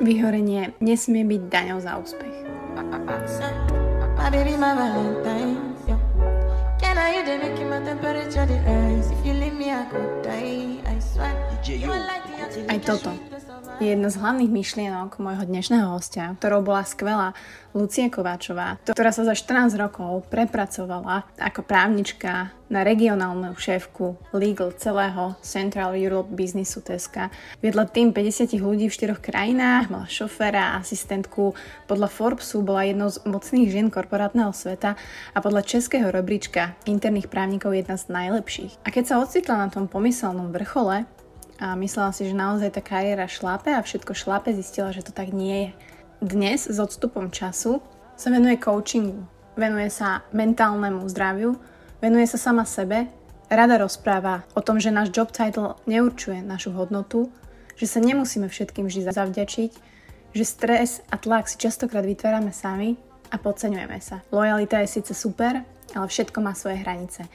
Vyhorenie nesmie byť daňou za úspech. Aj toto jedna z hlavných myšlienok môjho dnešného hostia, ktorou bola skvelá Lucia Kováčová, ktorá sa za 14 rokov prepracovala ako právnička na regionálnu šéfku legal celého Central Europe Businessu Teska. Viedla tým 50 ľudí v štyroch krajinách, mala šoféra, asistentku. Podľa Forbesu bola jednou z mocných žien korporátneho sveta a podľa českého rebríčka interných právnikov jedna z najlepších. A keď sa ocitla na tom pomyselnom vrchole, a myslela si, že naozaj tá kariéra šlape a všetko šlape, zistila, že to tak nie je. Dnes s odstupom času sa venuje coachingu, venuje sa mentálnemu zdraviu, venuje sa sama sebe, rada rozpráva o tom, že náš job title neurčuje našu hodnotu, že sa nemusíme všetkým vždy zavďačiť, že stres a tlak si častokrát vytvárame sami a podceňujeme sa. Lojalita je síce super, ale všetko má svoje hranice.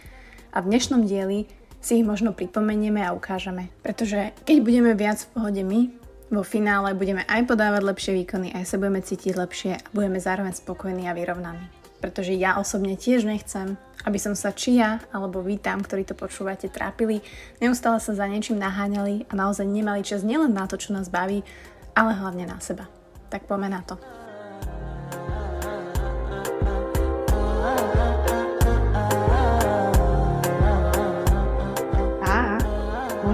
A v dnešnom dieli si ich možno pripomenieme a ukážeme. Pretože keď budeme viac v pohode my, vo finále budeme aj podávať lepšie výkony, aj sa budeme cítiť lepšie a budeme zároveň spokojní a vyrovnaní. Pretože ja osobne tiež nechcem, aby som sa či ja, alebo vy tam, ktorí to počúvate, trápili, neustále sa za niečím naháňali a naozaj nemali čas nielen na to, čo nás baví, ale hlavne na seba. Tak poďme na to.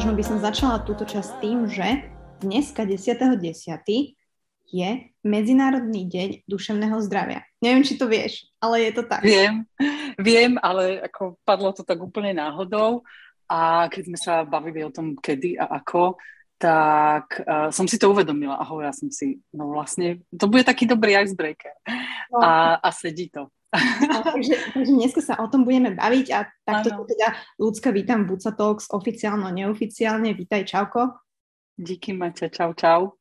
Možno by som začala túto časť tým, že dneska 10.10. je Medzinárodný deň duševného zdravia. Neviem, či to vieš, ale je to tak. Viem, viem, ale ako padlo to tak úplne náhodou a keď sme sa bavili o tom, kedy a ako, tak uh, som si to uvedomila a hovorila som si, no vlastne, to bude taký dobrý icebreaker. No. A, a sedí to. Takže, takže dneska sa o tom budeme baviť a takto teda ľudská vítam v Buca Talks oficiálno, neoficiálne. Vítaj, čauko. Díky, Maťa, čau, čau.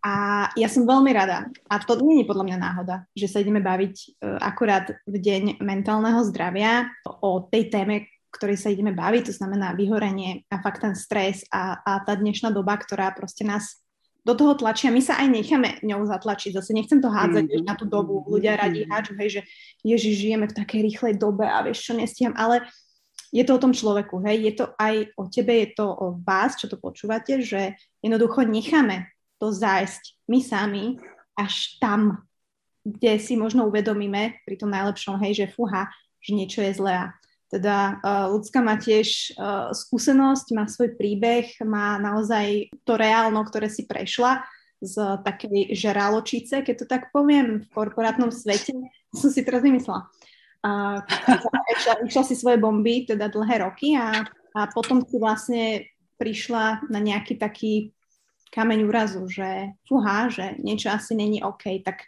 A ja som veľmi rada, a to nie je podľa mňa náhoda, že sa ideme baviť uh, akurát v deň mentálneho zdravia o tej téme, ktorej sa ideme baviť, to znamená vyhorenie a fakt ten stres a, a tá dnešná doba, ktorá proste nás do toho tlačia, my sa aj necháme ňou zatlačiť. Zase nechcem to hádzať mm-hmm. na tú dobu. Ľudia radi hádžu, hej, že ježiš, žijeme v takej rýchlej dobe a vieš, čo nestíham, ale je to o tom človeku, hej, je to aj o tebe, je to o vás, čo to počúvate, že jednoducho necháme to zájsť my sami až tam, kde si možno uvedomíme pri tom najlepšom, hej, že fuha, že niečo je zlé teda uh, ľudská má tiež uh, skúsenosť, má svoj príbeh, má naozaj to reálno, ktoré si prešla z takej žraločice, keď to tak poviem, v korporátnom svete, som si teraz vymyslela. Išla, išla si svoje bomby, teda dlhé roky a, a potom si vlastne prišla na nejaký taký kameň úrazu, že fuha, že niečo asi není OK, tak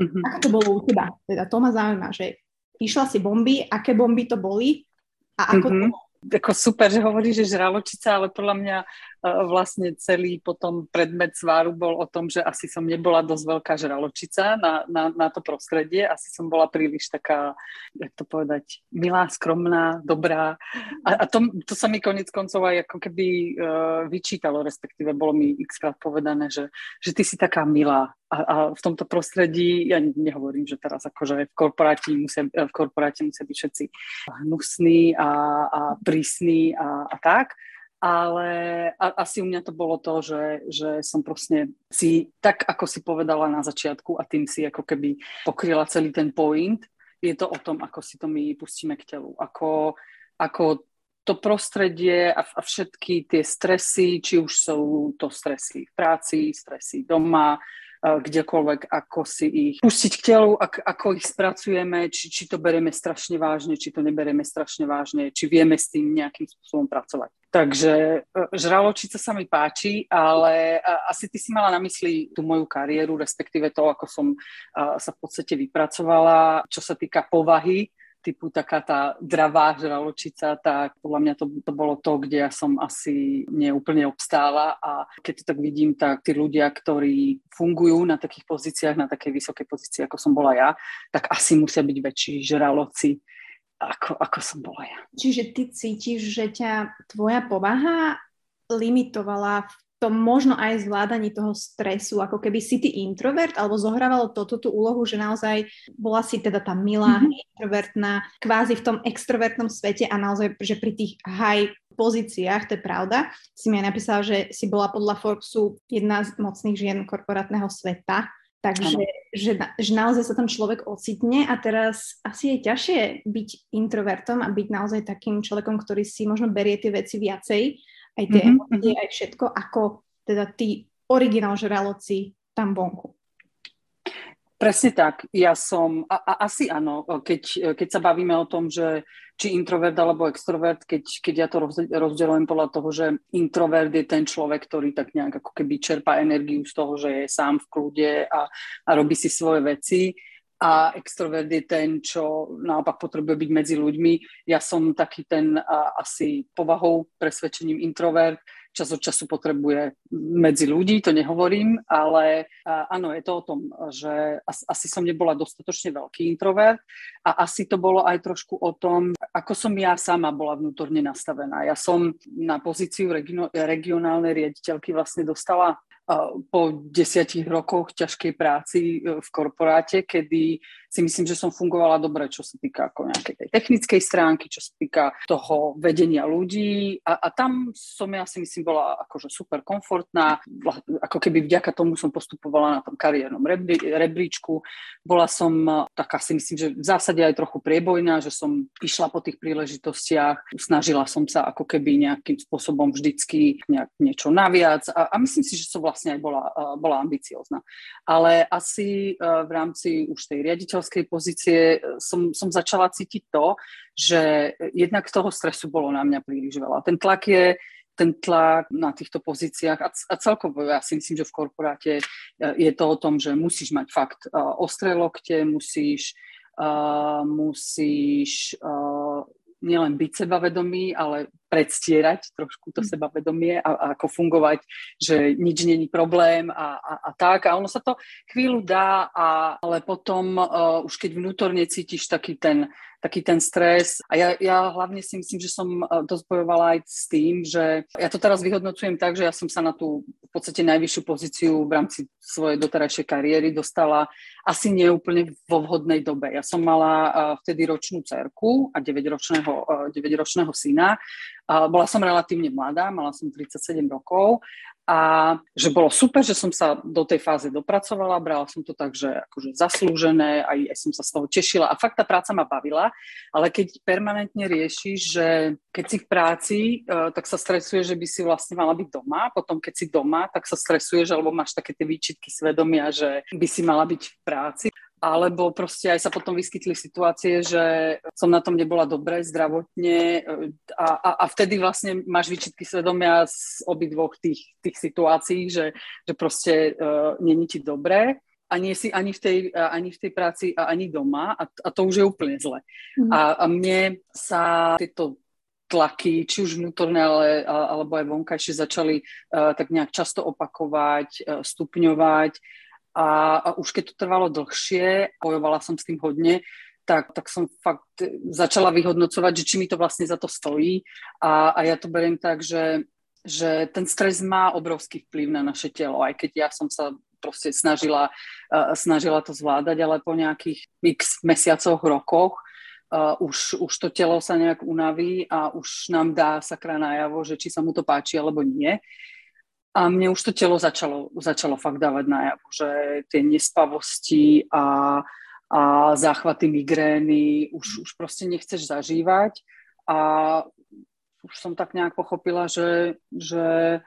mm-hmm. ako to bolo u teba? Teda to ma zaujíma, že išla si bomby, aké bomby to boli a ako mm-hmm. to ako super, že hovorí, že žraločica, ale podľa mňa vlastne celý potom predmet sváru bol o tom, že asi som nebola dosť veľká žraločica na, na, na to prostredie, asi som bola príliš taká, jak to povedať, milá, skromná, dobrá. A, a to, to sa mi konec koncov aj ako keby uh, vyčítalo, respektíve bolo mi xkrát povedané, že, že ty si taká milá, a, a v tomto prostredí, ja nehovorím, že teraz akože v korporáte musia, v korporáte musia byť všetci hnusní a, a prísni a, a tak, ale a, asi u mňa to bolo to, že, že som proste si, tak ako si povedala na začiatku a tým si ako keby pokryla celý ten point, je to o tom, ako si to my pustíme k telu, ako, ako to prostredie a, a všetky tie stresy, či už sú to stresy v práci, stresy doma, kdekoľvek, ako si ich pustiť k telu, ak, ako ich spracujeme, či, či to bereme strašne vážne, či to neberieme strašne vážne, či vieme s tým nejakým spôsobom pracovať. Takže e, žraločica sa mi páči, ale asi ty si mala na mysli tú moju kariéru, respektíve to, ako som sa v podstate vypracovala, čo sa týka povahy typu taká tá dravá žraločica, tak podľa mňa to, to bolo to, kde ja som asi neúplne obstála. A keď to tak vidím, tak tí ľudia, ktorí fungujú na takých pozíciách, na takej vysokej pozícii, ako som bola ja, tak asi musia byť väčší žraloci, ako, ako som bola ja. Čiže ty cítiš, že ťa tvoja povaha limitovala v tom možno aj zvládaní toho stresu, ako keby si ty introvert, alebo zohrávalo toto tú úlohu, že naozaj bola si teda tá milá, mm-hmm. introvertná, kvázi v tom extrovertnom svete a naozaj, že pri tých high pozíciách, to je pravda. Si mi aj napísala, že si bola podľa Forbesu jedna z mocných žien korporátneho sveta, takže že, že naozaj sa tam človek ocitne a teraz asi je ťažšie byť introvertom a byť naozaj takým človekom, ktorý si možno berie tie veci viacej aj tie mm-hmm. emócie, aj všetko, ako teda tí originál žraloci tam vonku. Presne tak. Ja som, a, a asi áno, keď, keď sa bavíme o tom, že či introvert alebo extrovert, keď, keď ja to rozdelujem podľa toho, že introvert je ten človek, ktorý tak nejak ako keby čerpá energiu z toho, že je sám v kľude a, a robí si svoje veci a extrovert je ten, čo naopak potrebuje byť medzi ľuďmi. Ja som taký ten a, asi povahou, presvedčením introvert, čas od času potrebuje medzi ľudí, to nehovorím, ale áno, je to o tom, že as, asi som nebola dostatočne veľký introvert a asi to bolo aj trošku o tom, ako som ja sama bola vnútorne nastavená. Ja som na pozíciu regio, regionálnej riaditeľky vlastne dostala po desiatich rokoch ťažkej práci e, v korporáte, kedy si myslím, že som fungovala dobre, čo sa týka ako nejakej tej technickej stránky, čo sa týka toho vedenia ľudí. A, a tam som ja si myslím bola akože super komfortná, ako keby vďaka tomu som postupovala na tom kariérnom rebrí, rebríčku. Bola som e, taká si myslím, že v zásade aj trochu priebojná, že som išla po tých príležitostiach, snažila som sa ako keby nejakým spôsobom vždycky nejak niečo naviac. A, a myslím si, že som vlastne aj bola, e, bola ambiciozná. Ale asi e, v rámci už tej riaditeľ riaditeľskej pozície e, som, som začala cítiť to, že jednak toho stresu bolo na mňa príliš veľa. Ten tlak je, ten tlak na týchto pozíciách a, a celkovo ja si myslím, že v korporáte je to o tom, že musíš mať fakt ostré lokte, musíš, uh, musíš nielen byť sebavedomý, ale predstierať trošku to hm. sebavedomie a, a ako fungovať, že nič není problém a, a, a tak. A ono sa to chvíľu dá, a, ale potom uh, už keď vnútorne cítiš taký ten taký ten stres. A ja, ja hlavne si myslím, že som dosť bojovala aj s tým, že ja to teraz vyhodnocujem tak, že ja som sa na tú v podstate najvyššiu pozíciu v rámci svojej doterajšej kariéry dostala asi neúplne vo vhodnej dobe. Ja som mala vtedy ročnú cerku a 9-ročného, 9-ročného syna. Bola som relatívne mladá, mala som 37 rokov a že bolo super, že som sa do tej fáze dopracovala, brala som to tak, že akože zaslúžené, aj, aj som sa z toho tešila a fakt tá práca ma bavila, ale keď permanentne riešiš, že keď si v práci, uh, tak sa stresuje, že by si vlastne mala byť doma, potom keď si doma, tak sa stresuješ, alebo máš také tie výčitky svedomia, že by si mala byť v práci alebo proste aj sa potom vyskytli situácie, že som na tom nebola dobre zdravotne a, a, a vtedy vlastne máš výčitky svedomia z obidvoch tých, tých situácií, že, že proste uh, není ti dobré a nie si ani v tej, ani v tej práci a ani doma a, a to už je úplne zle. Mm. A, a mne sa tieto tlaky, či už vnútorné, ale, alebo aj vonkajšie začali uh, tak nejak často opakovať, uh, stupňovať a, a už keď to trvalo dlhšie, bojovala som s tým hodne, tak, tak som fakt začala vyhodnocovať, že či mi to vlastne za to stojí. A, a ja to beriem tak, že, že ten stres má obrovský vplyv na naše telo, aj keď ja som sa proste snažila, uh, snažila to zvládať, ale po nejakých x mesiacoch, rokoch uh, už, už to telo sa nejak unaví a už nám dá sakra najavo, že či sa mu to páči alebo nie. A mne už to telo začalo, začalo fakt dávať najavo, že tie nespavosti a, a záchvaty migrény už, už proste nechceš zažívať. A už som tak nejak pochopila, že, že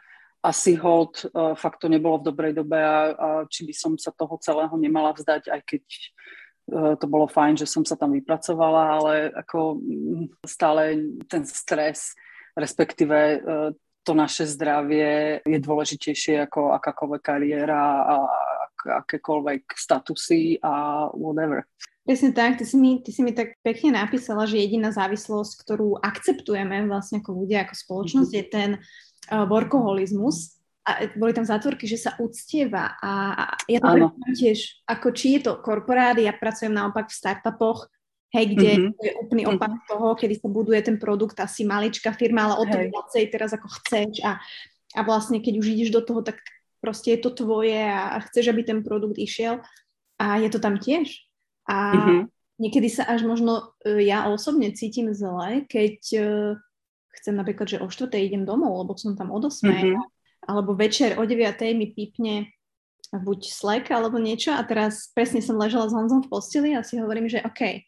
asi hold uh, fakt to nebolo v dobrej dobe a, a či by som sa toho celého nemala vzdať, aj keď uh, to bolo fajn, že som sa tam vypracovala, ale ako stále ten stres, respektíve uh, to naše zdravie je dôležitejšie ako akákoľvek kariéra a akékoľvek statusy a whatever. Presne tak, ty si, mi, ty si mi tak pekne napísala, že jediná závislosť, ktorú akceptujeme vlastne ako ľudia, ako spoločnosť, mm-hmm. je ten uh, workoholizmus. A boli tam zátvorky, že sa uctieva a ja to tiež, ako či je to korporát, ja pracujem naopak v startupoch, hej, kde mm-hmm. je úplný opak mm-hmm. toho, kedy sa buduje ten produkt, asi maličká firma, ale o to viacej teraz ako chceš a a vlastne keď už ideš do toho, tak proste je to tvoje a, chceš, aby ten produkt išiel a je to tam tiež. A mm-hmm. niekedy sa až možno e, ja osobne cítim zle, keď uh, chcem napríklad, že o 4. idem domov, lebo som tam o 8. Mm-hmm. alebo večer o 9. mi pípne buď Slack alebo niečo a teraz presne som ležela s Honzom v posteli a si hovorím, že OK,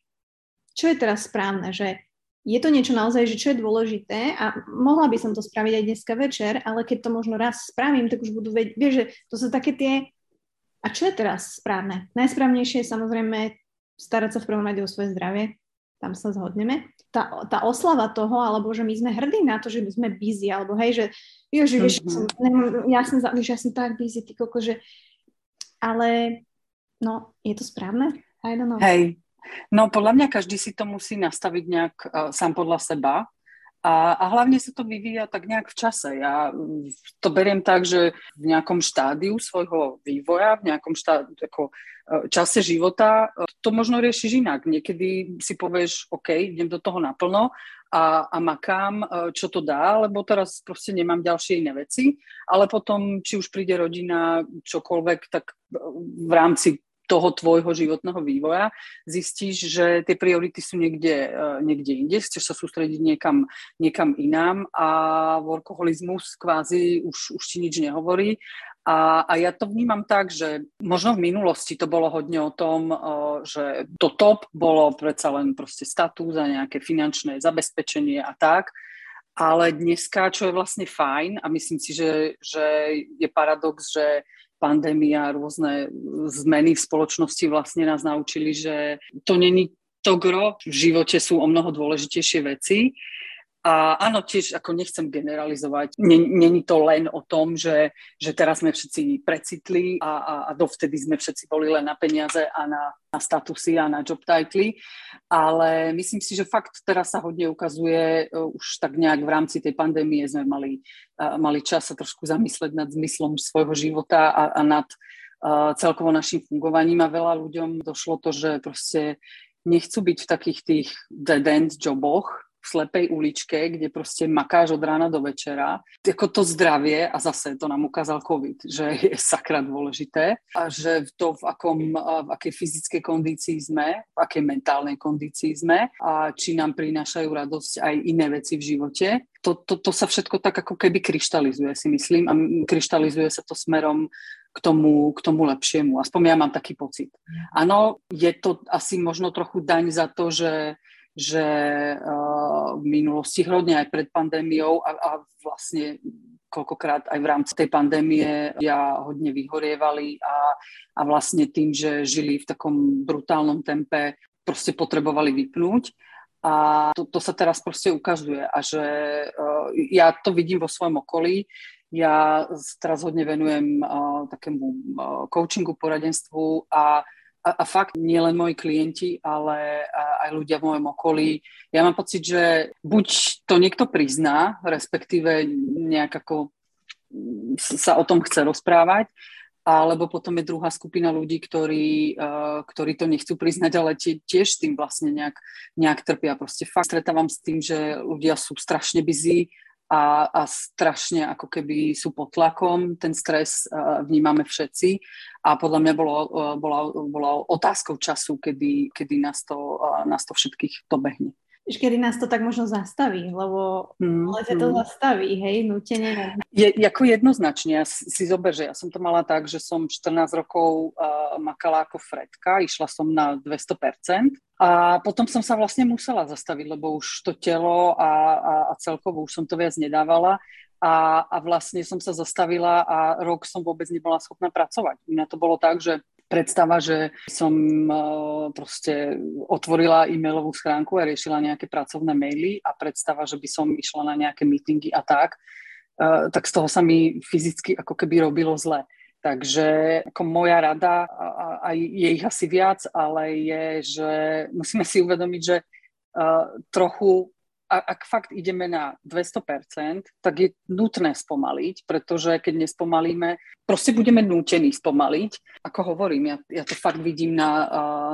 čo je teraz správne, že je to niečo naozaj, že čo je dôležité a mohla by som to spraviť aj dneska večer, ale keď to možno raz spravím, tak už budú vedieť, vieš, že to sú také tie, a čo je teraz správne? Najsprávnejšie je samozrejme starať sa v prvom rade o svoje zdravie, tam sa zhodneme. Tá, tá oslava toho, alebo že my sme hrdí na to, že my sme busy, alebo hej, že vieš, mm-hmm. som, neviem, ja som, vieš, ja som tak busy, ty koko, že ale no, je to správne? I don't know. Hej, No podľa mňa každý si to musí nastaviť nejak uh, sám podľa seba. A, a hlavne sa to vyvíja tak nejak v čase. Ja to beriem tak, že v nejakom štádiu svojho vývoja, v nejakom štádiu, ako, uh, čase života uh, to možno riešiš inak. Niekedy si povieš, OK, idem do toho naplno a, a makám, čo to dá, lebo teraz proste nemám ďalšie iné veci, ale potom, či už príde rodina, čokoľvek, tak v rámci toho tvojho životného vývoja, zistíš, že tie priority sú niekde, uh, niekde inde, chceš sa sústrediť niekam, niekam inám a workoholizmus kvázi už, už ti nič nehovorí. A, a ja to vnímam tak, že možno v minulosti to bolo hodne o tom, uh, že to top bolo predsa len proste status a nejaké finančné zabezpečenie a tak, ale dneska, čo je vlastne fajn a myslím si, že, že je paradox, že pandémia, rôzne zmeny v spoločnosti vlastne nás naučili, že to není to gro, v živote sú o mnoho dôležitejšie veci a áno, tiež ako nechcem generalizovať, není to len o tom, že, že teraz sme všetci precitli a, a, a dovtedy sme všetci boli len na peniaze a na, na statusy a na job titly, ale myslím si, že fakt teraz sa hodne ukazuje, uh, už tak nejak v rámci tej pandémie sme mali, uh, mali čas sa trošku zamysleť nad zmyslom svojho života a, a nad uh, celkovo našim fungovaním a veľa ľuďom došlo to, že proste nechcú byť v takých tých dead-end joboch, v slepej uličke, kde proste makáš od rána do večera. Ako to zdravie, a zase to nám ukázal COVID, že je sakra dôležité a že to, v, akom, v akej fyzickej kondícii sme, v akej mentálnej kondícii sme a či nám prinášajú radosť aj iné veci v živote. To, to, to sa všetko tak ako keby kryštalizuje, si myslím, a kryštalizuje sa to smerom k tomu, k tomu lepšiemu. Aspoň ja mám taký pocit. Áno, je to asi možno trochu daň za to, že že uh, v minulosti, hrodne aj pred pandémiou a, a vlastne koľkokrát aj v rámci tej pandémie ja hodne vyhorievali a, a vlastne tým, že žili v takom brutálnom tempe, proste potrebovali vypnúť. A to, to sa teraz proste ukazuje a že uh, ja to vidím vo svojom okolí, ja teraz hodne venujem uh, takému uh, coachingu, poradenstvu a a, a fakt nie len moji klienti, ale aj ľudia v mojom okolí. Ja mám pocit, že buď to niekto prizná, respektíve nejak ako sa o tom chce rozprávať, alebo potom je druhá skupina ľudí, ktorí, ktorí to nechcú priznať, ale tie, tiež tým vlastne nejak, nejak trpia. Proste fakt stretávam s tým, že ľudia sú strašne busy, a, a strašne ako keby sú pod tlakom, ten stres uh, vnímame všetci. A podľa mňa bolo, uh, bola, otázkou času, kedy, kedy nás, to, uh, nás to všetkých dobehne kedy nás to tak možno zastaví, lebo mm, ale to mm. zastaví, hej, nutene. Je, ako jednoznačne, ja si, si zober, že ja som to mala tak, že som 14 rokov uh, makala ako Fredka, išla som na 200%, a potom som sa vlastne musela zastaviť, lebo už to telo a, a, a celkovo už som to viac nedávala a, a vlastne som sa zastavila a rok som vôbec nebola schopná pracovať. Mňa to bolo tak, že predstava, že som uh, proste otvorila e-mailovú schránku a riešila nejaké pracovné maily a predstava, že by som išla na nejaké meetingy a tak, uh, tak z toho sa mi fyzicky ako keby robilo zle. Takže ako moja rada, a, je ich asi viac, ale je, že musíme si uvedomiť, že uh, trochu ak fakt ideme na 200%, tak je nutné spomaliť, pretože keď nespomalíme, proste budeme nútení spomaliť. Ako hovorím, ja, ja to fakt vidím na,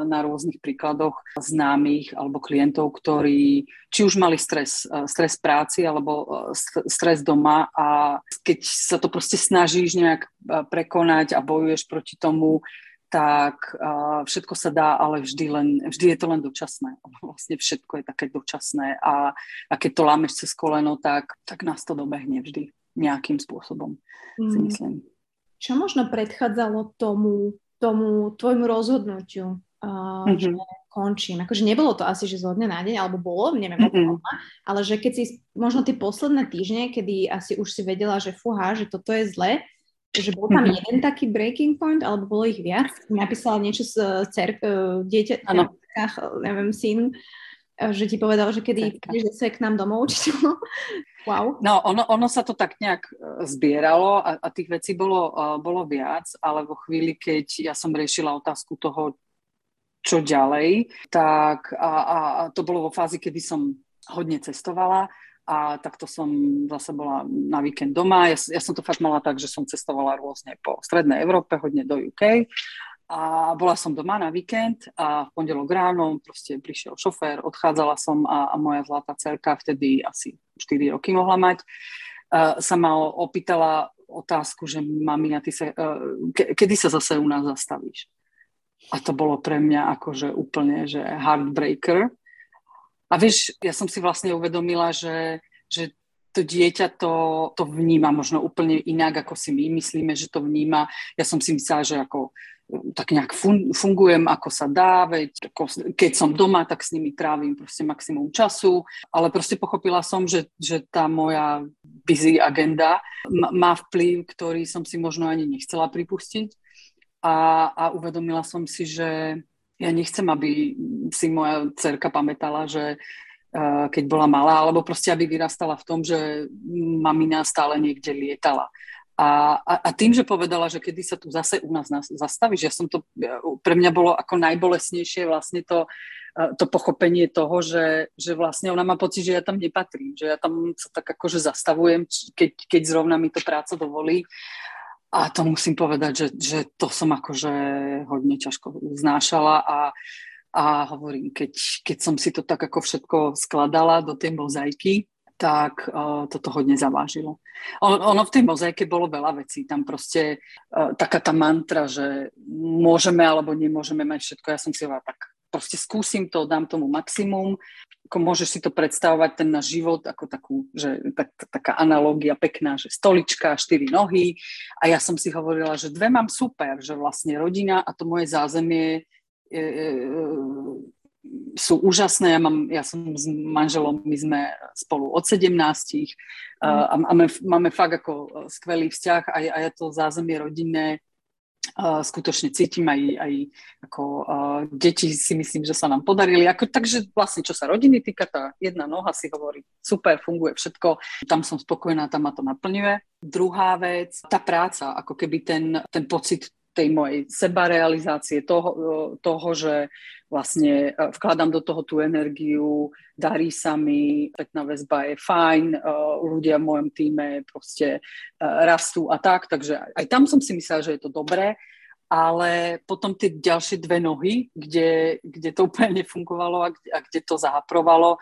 na rôznych príkladoch známych alebo klientov, ktorí či už mali stres, stres práci alebo stres doma a keď sa to proste snažíš nejak prekonať a bojuješ proti tomu, tak uh, všetko sa dá, ale vždy, len, vždy je to len dočasné. Vlastne všetko je také dočasné a, a keď to lámeš cez koleno, tak, tak nás to dobehne vždy nejakým spôsobom, mm. si myslím. Čo možno predchádzalo tomu, tomu tvojmu rozhodnutiu, uh, mm-hmm. že končím? Akože nebolo to asi, že zo dňa na deň, alebo bolo, neviem, mm-hmm. ale že keď si možno tie posledné týždne, kedy asi už si vedela, že fúha, že toto je zle, že bol tam mm-hmm. jeden taký breaking point, alebo bolo ich viac? Napísala niečo z eh, cer, uh, dieťa, ano. neviem, syn, eh, že ti povedal, že kedy prídeš zase k nám domov, či čo? Wow. No, ono, ono sa to tak nejak zbieralo a, a tých vecí bolo, uh, bolo viac, ale vo chvíli, keď ja som riešila otázku toho, čo ďalej, tak a, a, a to bolo vo fázi, kedy som hodne cestovala a takto som zase bola na víkend doma. Ja, ja som to fakt mala tak, že som cestovala rôzne po strednej Európe, hodne do UK a bola som doma na víkend a v pondelok ráno proste prišiel šofér, odchádzala som a, a moja zlatá cerka, vtedy asi 4 roky mohla mať, uh, sa ma opýtala otázku, že mami, ty sa, uh, ke, kedy sa zase u nás zastavíš? A to bolo pre mňa akože úplne, že heartbreaker, a vieš, ja som si vlastne uvedomila, že, že to dieťa to, to vníma možno úplne inak, ako si my myslíme, že to vníma. Ja som si myslela, že ako tak nejak fun, fungujem, ako sa dá, veď ako, keď som doma, tak s nimi trávim proste maximum času, ale proste pochopila som, že, že tá moja busy agenda má vplyv, ktorý som si možno ani nechcela pripustiť a, a uvedomila som si, že ja nechcem, aby si moja cerka pamätala, že uh, keď bola malá, alebo proste aby vyrastala v tom, že mamina stále niekde lietala. A, a, a tým, že povedala, že kedy sa tu zase u nás, zastavíš, ja som to, pre mňa bolo ako najbolesnejšie vlastne to, to pochopenie toho, že, že vlastne ona má pocit, že ja tam nepatrím, že ja tam sa tak akože zastavujem, keď, keď zrovna mi to práca dovolí. A to musím povedať, že, že to som akože hodne ťažko znášala a, a hovorím, keď, keď som si to tak ako všetko skladala do tej mozaiky, tak uh, toto hodne zavážilo. On, ono v tej mozaike bolo veľa vecí. Tam proste uh, taká tá mantra, že môžeme alebo nemôžeme mať všetko. Ja som si hovorila, tak proste skúsim to, dám tomu maximum. Ako môžeš si to predstavovať, ten náš život, ako takú, že tak, taká analógia pekná, že stolička, štyri nohy. A ja som si hovorila, že dve mám super, že vlastne rodina a to moje zázemie e, e, sú úžasné. Ja, mám, ja som s manželom, my sme spolu od 17 mm. a, a máme, máme fakt ako skvelý vzťah a, a je to zázemie rodinné Uh, skutočne cítim aj, aj ako uh, deti si myslím, že sa nám podarili. Ako, takže vlastne, čo sa rodiny týka, tá jedna noha si hovorí, super, funguje všetko, tam som spokojná, tam ma to naplňuje. Druhá vec, tá práca, ako keby ten, ten pocit tej mojej sebarealizácie, toho, toho, že vlastne e, vkladám do toho tú energiu, darí sa mi, pekná väzba je fajn, e, ľudia v mojom týme proste e, rastú a tak, takže aj tam som si myslela, že je to dobré, ale potom tie ďalšie dve nohy, kde, kde to úplne nefungovalo a kde, a kde to zahaprovalo,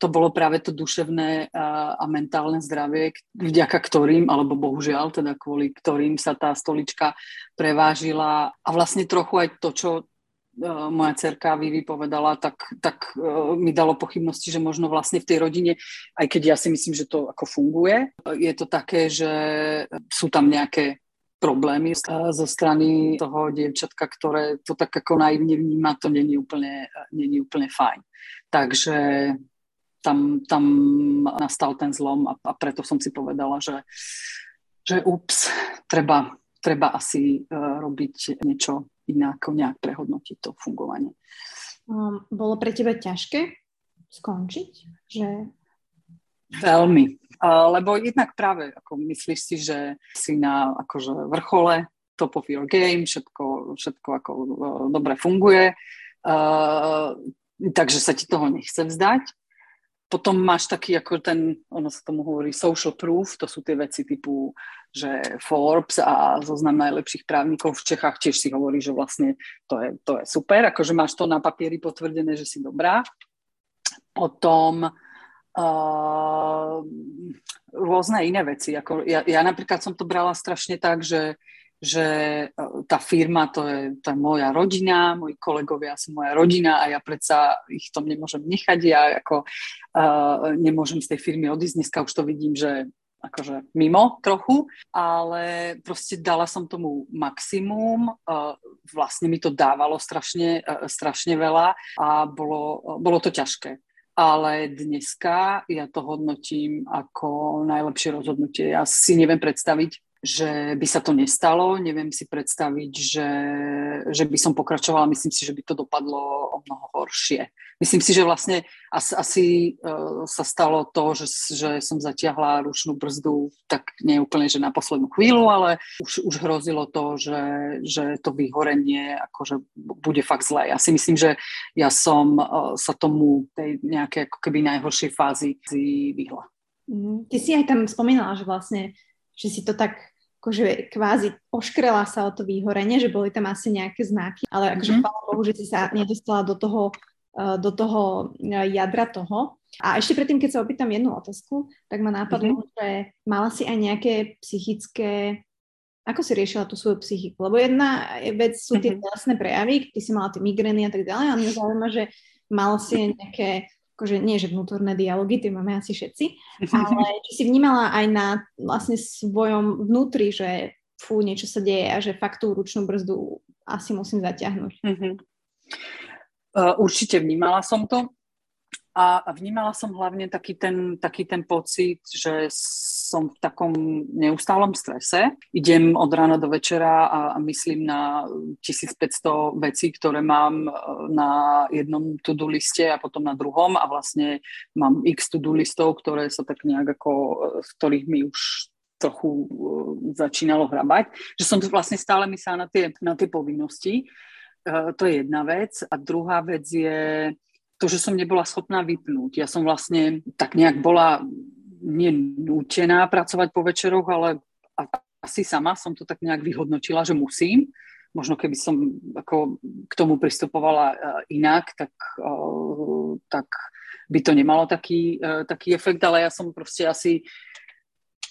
to bolo práve to duševné a, a mentálne zdravie, vďaka ktorým, alebo bohužiaľ, teda kvôli ktorým sa tá stolička prevážila a vlastne trochu aj to, čo uh, moja cerka Vivi povedala, tak, tak uh, mi dalo pochybnosti, že možno vlastne v tej rodine, aj keď ja si myslím, že to ako funguje, je to také, že sú tam nejaké problémy zo strany toho dievčatka, ktoré to tak ako naivne vníma, to není úplne, není úplne fajn. Takže tam, tam nastal ten zlom a, a preto som si povedala, že, že ups, treba, treba asi uh, robiť niečo inak, nejak prehodnotiť to fungovanie. Um, bolo pre teba ťažké skončiť? Že... Veľmi. Uh, lebo jednak práve, ako myslíš si, že si na akože vrchole, top of your game, všetko, všetko ako uh, dobre funguje, uh, takže sa ti toho nechce vzdať potom máš taký ako ten, ono sa tomu hovorí social proof, to sú tie veci typu, že Forbes a zoznam najlepších právnikov v Čechách tiež si hovorí, že vlastne to je, to je super, akože máš to na papieri potvrdené, že si dobrá. Potom uh, rôzne iné veci. Ako ja, ja napríklad som to brala strašne tak, že že e, tá firma to je tá moja rodina, moji kolegovia sú moja rodina a ja predsa ich tom nemôžem nechať, ja ako uh, nemôžem z tej firmy odísť, dneska už to vidím, že akože mimo trochu, ale proste dala som tomu maximum, uh, vlastne mi to dávalo strašne, strašne veľa a bolo, bolo to ťažké. Ale dneska ja to hodnotím ako najlepšie rozhodnutie. Ja si neviem predstaviť, že by sa to nestalo. Neviem si predstaviť, že, že by som pokračovala. Myslím si, že by to dopadlo o mnoho horšie. Myslím si, že vlastne asi, asi uh, sa stalo to, že, že som zatiahla ručnú brzdu tak nie úplne, že na poslednú chvíľu, ale už, už hrozilo to, že, že to vyhorenie akože bude fakt zlé. Ja si myslím, že ja som uh, sa tomu tej nejakej ako keby najhoršej fázi vyhla. Mhm. Ty si aj tam spomínala, že vlastne že si to tak akože kvázi oškrela sa o to výhorenie, že boli tam asi nejaké znaky, ale akože mm-hmm. chvála Bohu, že si sa nedostala do toho, uh, do toho uh, jadra toho. A ešte predtým, keď sa opýtam jednu otázku, tak ma napadlo, mm-hmm. že mala si aj nejaké psychické ako si riešila tú svoju psychiku? Lebo jedna vec sú tie mm-hmm. prejavy, ty si mala tie migrény a tak ďalej, a mňa zaujíma, že mala si nejaké akože nie, že vnútorné dialógy, tie máme asi všetci, ale či si vnímala aj na vlastne svojom vnútri, že fú, niečo sa deje a že fakt tú ručnú brzdu asi musím zaťahnuť. Uh-huh. Uh, určite vnímala som to a vnímala som hlavne taký ten, taký ten pocit, že som v takom neustálom strese. Idem od rána do večera a, myslím na 1500 vecí, ktoré mám e, na jednom to-do liste a potom na druhom a vlastne mám x to-do listov, ktoré sa tak nejak ako, z ktorých mi už trochu uh, začínalo hrabať. Že som vlastne stále myslela na tie, na tie povinnosti. To je jedna vec. A druhá vec je to, že som nebola schopná vypnúť. Ja som vlastne tak nejak bola nenútená pracovať po večeroch, ale asi sama som to tak nejak vyhodnotila, že musím. Možno keby som ako k tomu pristupovala e, inak, tak, e, tak by to nemalo taký, e, taký efekt, ale ja som proste asi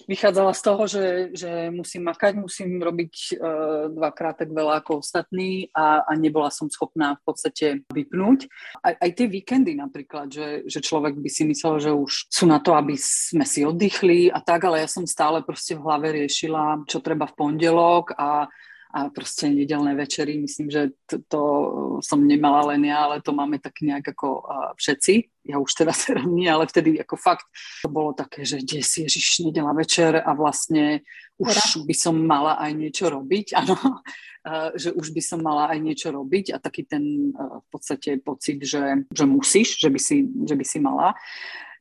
vychádzala z toho, že, že musím makať, musím robiť uh, dvakrát tak veľa ako ostatní a, a nebola som schopná v podstate vypnúť. Aj, aj tie víkendy napríklad, že, že človek by si myslel, že už sú na to, aby sme si oddychli a tak, ale ja som stále proste v hlave riešila, čo treba v pondelok a a proste nedelné večery, myslím, že to, to som nemala len ja, ale to máme tak nejak ako všetci. Ja už teda teraz nie, ale vtedy ako fakt to bolo také, že kde si Ježiš nedela večer a vlastne už by som mala aj niečo robiť, áno, že už by som mala aj niečo robiť a taký ten v podstate pocit, že, že musíš, že by si, že by si mala.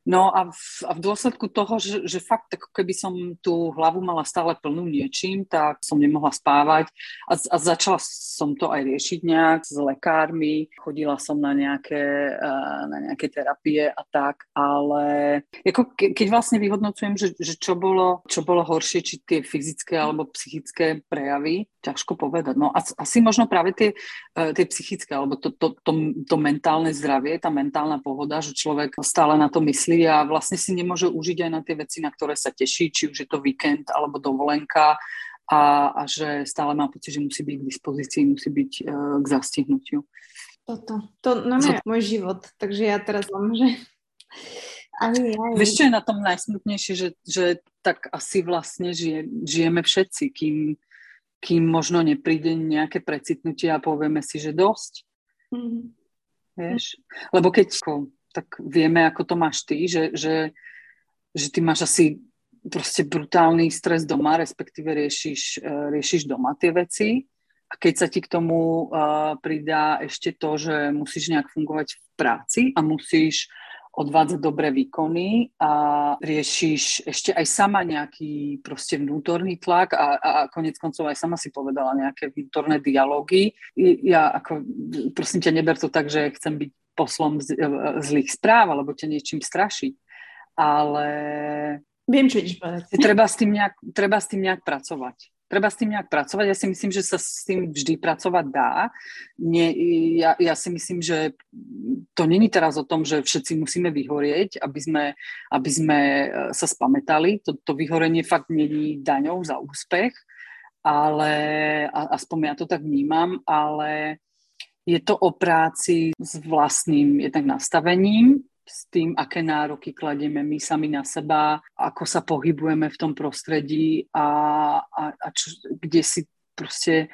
No a v, a v dôsledku toho, že, že fakt ako keby som tú hlavu mala stále plnú niečím, tak som nemohla spávať a, a začala som to aj riešiť nejak s lekármi, chodila som na nejaké, na nejaké terapie a tak, ale ako ke, keď vlastne vyhodnocujem, že, že čo, bolo, čo bolo horšie, či tie fyzické alebo psychické prejavy, ťažko povedať. No asi možno práve tie, e, tie psychické alebo to, to, to, to mentálne zdravie, tá mentálna pohoda, že človek stále na to myslí a vlastne si nemôže užiť aj na tie veci, na ktoré sa teší, či už je to víkend alebo dovolenka a, a že stále má pocit, že musí byť k dispozícii, musí byť uh, k zastihnutiu. Toto, to no je môj život, takže ja teraz mám, že ani, ani. Vieš, čo je na tom najsmutnejšie, že, že tak asi vlastne žije, žijeme všetci, kým, kým možno nepríde nejaké precitnutie a povieme si, že dosť. Mm-hmm. Vieš? Lebo keď tak vieme, ako to máš ty, že, že, že ty máš asi proste brutálny stres doma, respektíve riešiš, uh, riešiš doma tie veci. A keď sa ti k tomu uh, pridá ešte to, že musíš nejak fungovať v práci a musíš odvádzať dobré výkony a riešiš ešte aj sama nejaký proste vnútorný tlak a, a konec koncov aj sama si povedala nejaké vnútorné dialógy. Ja ako, prosím ťa, neber to tak, že chcem byť poslom z, zlých správ alebo ťa niečím strašiť. Ale Viem, čo ideš povedať. Treba s, tým nejak, treba s tým nejak pracovať. Treba s tým nejak pracovať. Ja si myslím, že sa s tým vždy pracovať dá. Nie, ja, ja si myslím, že to není teraz o tom, že všetci musíme vyhorieť, aby sme, aby sme e, sa spametali. To, to vyhorenie fakt není daňou za úspech, ale aspoň ja to tak vnímam, ale je to o práci s vlastným jednak nastavením, s tým, aké nároky kladieme my sami na seba, ako sa pohybujeme v tom prostredí a, a, a čo, kde si proste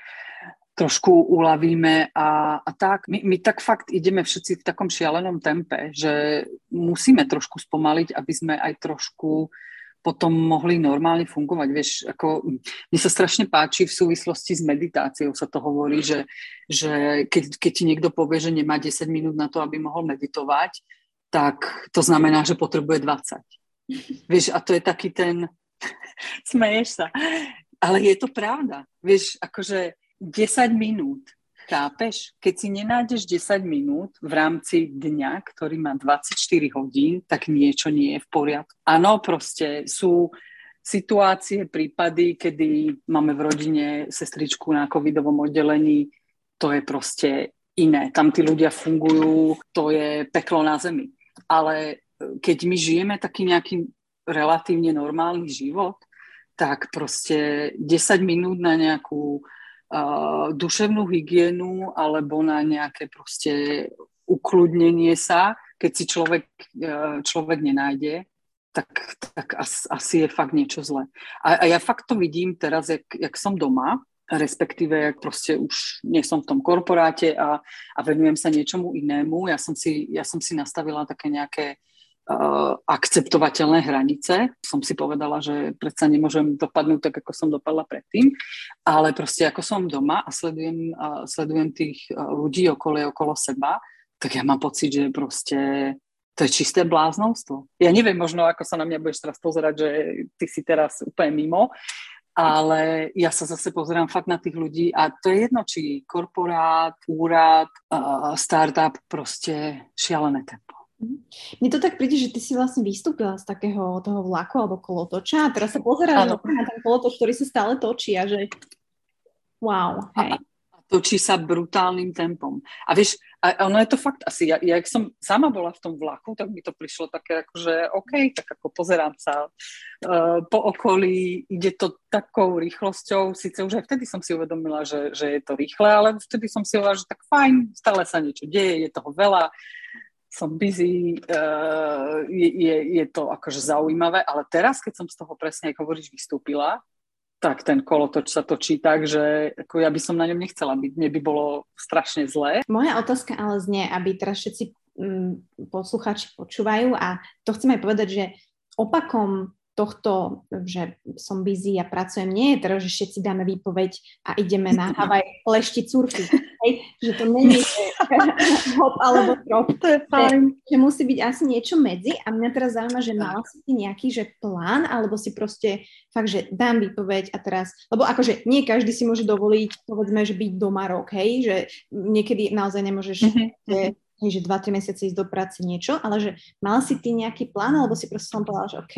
trošku uľavíme a, a tak. My, my tak fakt ideme všetci v takom šialenom tempe, že musíme trošku spomaliť, aby sme aj trošku potom mohli normálne fungovať. Vieš, ako, mne sa strašne páči v súvislosti s meditáciou sa to hovorí, že, že keď, keď ti niekto povie, že nemá 10 minút na to, aby mohol meditovať, tak to znamená, že potrebuje 20. Vieš, a to je taký ten... Smeješ sa. Ale je to pravda. Vieš, akože 10 minút, chápeš? Keď si nenájdeš 10 minút v rámci dňa, ktorý má 24 hodín, tak niečo nie je v poriadku. Áno, proste sú situácie, prípady, kedy máme v rodine sestričku na covidovom oddelení, to je proste iné. Tam tí ľudia fungujú, to je peklo na zemi ale e, keď my žijeme taký nejaký relatívne normálny život, tak proste 10 minút na nejakú uh, duševnú hygienu alebo na nejaké proste ukludnenie sa, keď si človek, uh, človek nenájde, tak, tak asi, asi je fakt niečo zlé. A, a ja fakt to vidím teraz, jak, jak som doma, respektíve jak proste už nie som v tom korporáte a, a venujem sa niečomu inému. Ja som si, ja som si nastavila také nejaké uh, akceptovateľné hranice. Som si povedala, že predsa nemôžem dopadnúť tak, ako som dopadla predtým, ale proste ako som doma a sledujem, uh, sledujem tých uh, ľudí okolo, okolo seba, tak ja mám pocit, že proste to je čisté bláznovstvo. Ja neviem možno, ako sa na mňa budeš teraz pozerať, že ty si teraz úplne mimo, ale ja sa zase pozerám fakt na tých ľudí a to je jedno, či korporát, úrad, uh, startup, proste šialené tempo. Mhm. Mne to tak príde, že ty si vlastne vystúpila z takého toho vlaku alebo kolotoča a teraz sa pozerám na ten kolotoč, ktorý sa stále točí a že wow, hej. A, točí sa brutálnym tempom. A vieš, a ono je to fakt asi, ja, ja som sama bola v tom vlaku, tak mi to prišlo také ako, že OK, tak ako pozerám sa uh, po okolí, ide to takou rýchlosťou, síce už aj vtedy som si uvedomila, že, že je to rýchle, ale vtedy som si hovorila, že tak fajn, stále sa niečo deje, je toho veľa, som busy, uh, je, je, je to akože zaujímavé, ale teraz, keď som z toho presne, ako hovoríš, vystúpila, tak ten kolotoč sa točí tak, že ako ja by som na ňom nechcela byť. Mne by bolo strašne zlé. Moja otázka ale znie, aby teraz všetci mm, poslucháči počúvajú a to chcem aj povedať, že opakom tohto, že som busy a pracujem, nie je teraz, že všetci dáme výpoveď a ideme na Havaj leštiť surfy. Hej, že to není hop alebo trop. To je fajn. Že, že musí byť asi niečo medzi a mňa teraz zaujíma, že mala si ty nejaký že plán alebo si proste fakt, že dám výpoveď a teraz, lebo akože nie každý si môže dovoliť, povedzme, že byť doma rok, hej, že niekedy naozaj nemôžeš mm-hmm. že, že 2-3 mesiace ísť do práce niečo, ale že mal si ty nejaký plán, alebo si proste som povedala, že OK,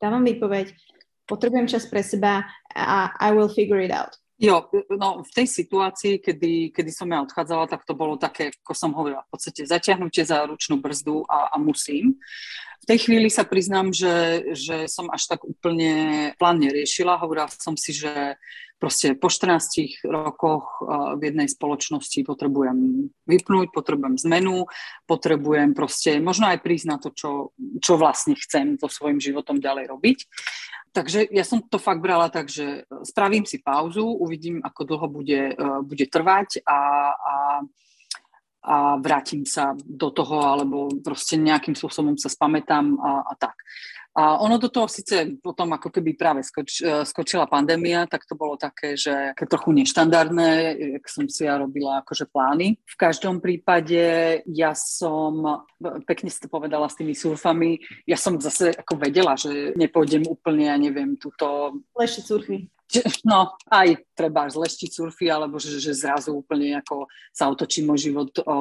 dávam výpoveď, potrebujem čas pre seba a I will figure it out. Jo, no v tej situácii, kedy, kedy som ja odchádzala, tak to bolo také, ako som hovorila, v podstate zaťahnutie za ručnú brzdu a, a musím. V tej chvíli sa priznám, že, že som až tak úplne plán neriešila. Hovorila som si, že proste po 14 rokoch v jednej spoločnosti potrebujem vypnúť, potrebujem zmenu, potrebujem proste možno aj prísť na to, čo, čo vlastne chcem so svojím životom ďalej robiť. Takže ja som to fakt brala tak, že spravím si pauzu, uvidím, ako dlho bude, bude trvať a, a a vrátim sa do toho, alebo proste nejakým spôsobom sa spamätám a, a tak. A ono do toho síce potom ako keby práve skoč, e, skočila pandémia, tak to bolo také, že trochu neštandardné, jak som si ja robila akože plány. V každom prípade ja som, pekne si to povedala s tými surfami, ja som zase ako vedela, že nepôjdem úplne, ja neviem, túto... Lešiť surfy no, aj treba zleštiť surfy, alebo že, že zrazu úplne ako sa otočí môj život o,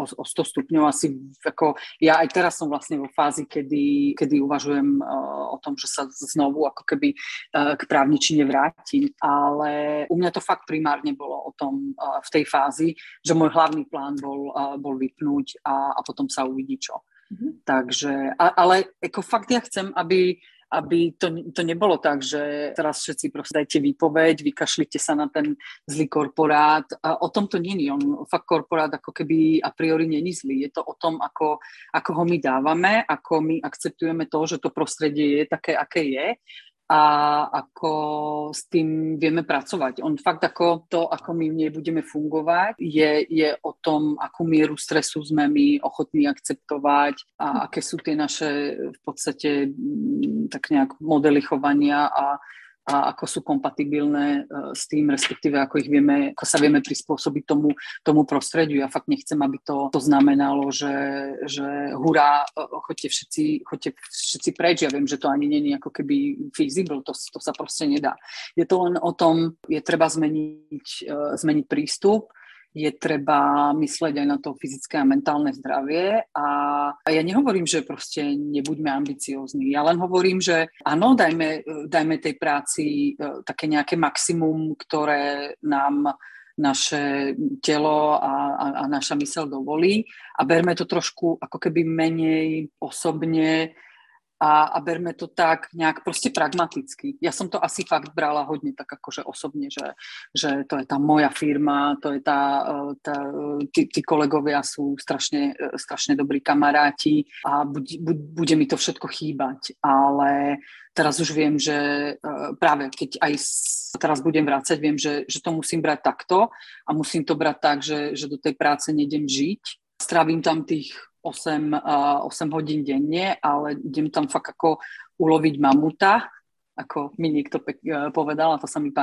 o, o 100 stupňov. Asi ako, ja aj teraz som vlastne vo fázi, kedy, kedy uvažujem o tom, že sa znovu ako keby k právničine vrátim, ale u mňa to fakt primárne bolo o tom v tej fázi, že môj hlavný plán bol, bol vypnúť a, a potom sa uvidí čo. Mm-hmm. Takže, a, ale ako fakt ja chcem, aby aby to, to nebolo tak, že teraz všetci proste dajte výpoveď, vykašlite sa na ten zlý korporát. A o tom to není. On fakt korporát ako keby a priori není zlý. Je to o tom, ako, ako ho my dávame, ako my akceptujeme to, že to prostredie je také, aké je a ako s tým vieme pracovať. On fakt ako to, ako my v nej budeme fungovať, je, je o tom, akú mieru stresu sme my ochotní akceptovať a aké sú tie naše v podstate mm, tak nejak modely chovania a a ako sú kompatibilné e, s tým, respektíve ako ich vieme, ako sa vieme prispôsobiť tomu, tomu prostrediu. Ja fakt nechcem, aby to, to znamenalo, že, že hurá, e, choďte všetci, choďte všetci preč. Ja viem, že to ani není ako keby feasible, to, to sa proste nedá. Je to len o tom, je treba zmeniť, e, zmeniť prístup, je treba mysleť aj na to fyzické a mentálne zdravie a, a ja nehovorím, že proste nebuďme ambiciózni. Ja len hovorím, že áno, dajme, dajme tej práci e, také nejaké maximum, ktoré nám naše telo a, a, a naša mysel dovolí a berme to trošku ako keby menej osobne, a, a berme to tak nejak proste pragmaticky. Ja som to asi fakt brala hodne tak akože osobne, že, že to je tá moja firma, to je tá, e, tá tí, tí kolegovia sú strašne, e, strašne dobrí kamaráti a bude, bude mi to všetko chýbať, ale teraz už viem, že e, práve keď aj teraz budem vrácať, viem, že, že to musím brať takto a musím to brať tak, že, že do tej práce nejdem žiť. Stravím tam tých 8, 8 hodín denne, ale idem tam fakt ako uloviť mamuta, ako mi niekto pek, e, povedal a to sa mi e,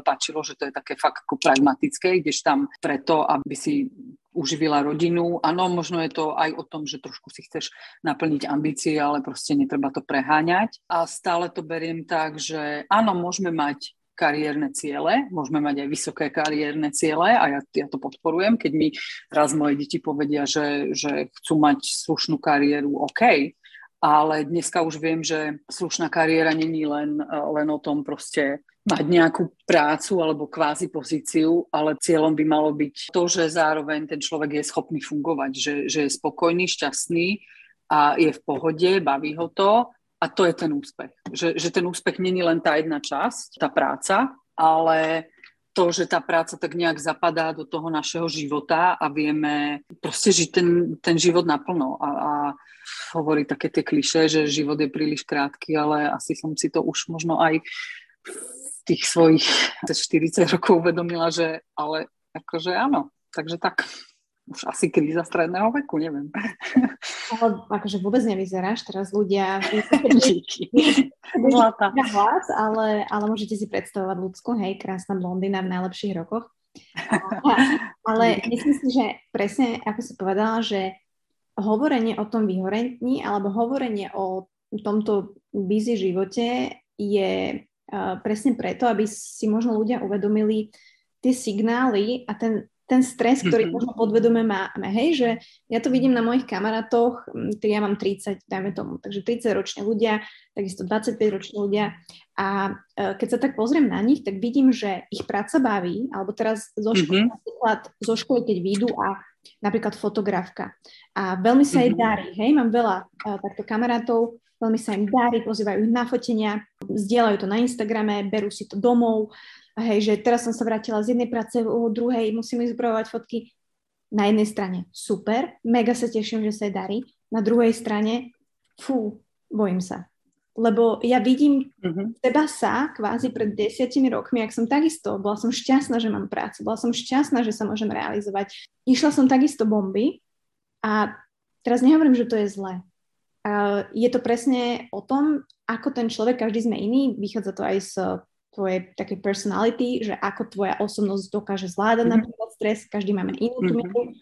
páčilo, že to je také fakt ako pragmatické, ideš tam preto, aby si uživila rodinu. Áno, možno je to aj o tom, že trošku si chceš naplniť ambície, ale proste netreba to preháňať. A stále to beriem tak, že áno, môžeme mať kariérne ciele, môžeme mať aj vysoké kariérne ciele a ja, ja to podporujem, keď mi raz moje deti povedia, že, že chcú mať slušnú kariéru, OK, ale dneska už viem, že slušná kariéra není len, len o tom proste mať nejakú prácu alebo kvázi pozíciu, ale cieľom by malo byť to, že zároveň ten človek je schopný fungovať, že, že je spokojný, šťastný a je v pohode, baví ho to a to je ten úspech. Že, že ten úspech není len tá jedna časť, tá práca, ale to, že tá práca tak nejak zapadá do toho našeho života a vieme proste žiť ten, ten život naplno. A, a hovorí také tie kliše, že život je príliš krátky, ale asi som si to už možno aj v tých svojich 40 rokov uvedomila, že ale akože áno. Takže tak už asi kríza stredného veku, neviem. Ale akože vôbec nevyzeráš, teraz ľudia Zlatá. hlas, ale, ale môžete si predstavovať ľudskú, hej, krásna blondina v najlepších rokoch. ale myslím si, že presne, ako si povedala, že hovorenie o tom vyhorentní alebo hovorenie o tomto busy živote je uh, presne preto, aby si možno ľudia uvedomili tie signály a ten ten stres, ktorý mm-hmm. možno podvedome máme, hej, že ja to vidím na mojich kamarátoch, ja mám 30, dajme tomu, takže 30 roční ľudia, takisto 25 roční ľudia a e, keď sa tak pozriem na nich, tak vidím, že ich práca baví, alebo teraz zo školy, mm-hmm. napríklad zo školy, keď výjdu a napríklad fotografka a veľmi sa jej mm-hmm. darí, hej, mám veľa uh, takto kamarátov, veľmi sa im darí, pozývajú ich na fotenia, zdieľajú to na Instagrame, berú si to domov, hej, že teraz som sa vrátila z jednej práce, o druhej musím zbrojovať fotky. Na jednej strane super, mega sa teším, že sa darí. Na druhej strane, fú, bojím sa. Lebo ja vidím mm-hmm. teba sa kvázi pred desiatimi rokmi, ak som takisto, bola som šťastná, že mám prácu, bola som šťastná, že sa môžem realizovať. Išla som takisto bomby a teraz nehovorím, že to je zlé. Uh, je to presne o tom, ako ten človek, každý sme iný, vychádza to aj z tvojej také personality, že ako tvoja osobnosť dokáže zvládať mm-hmm. napríklad stres, každý máme inú mm-hmm.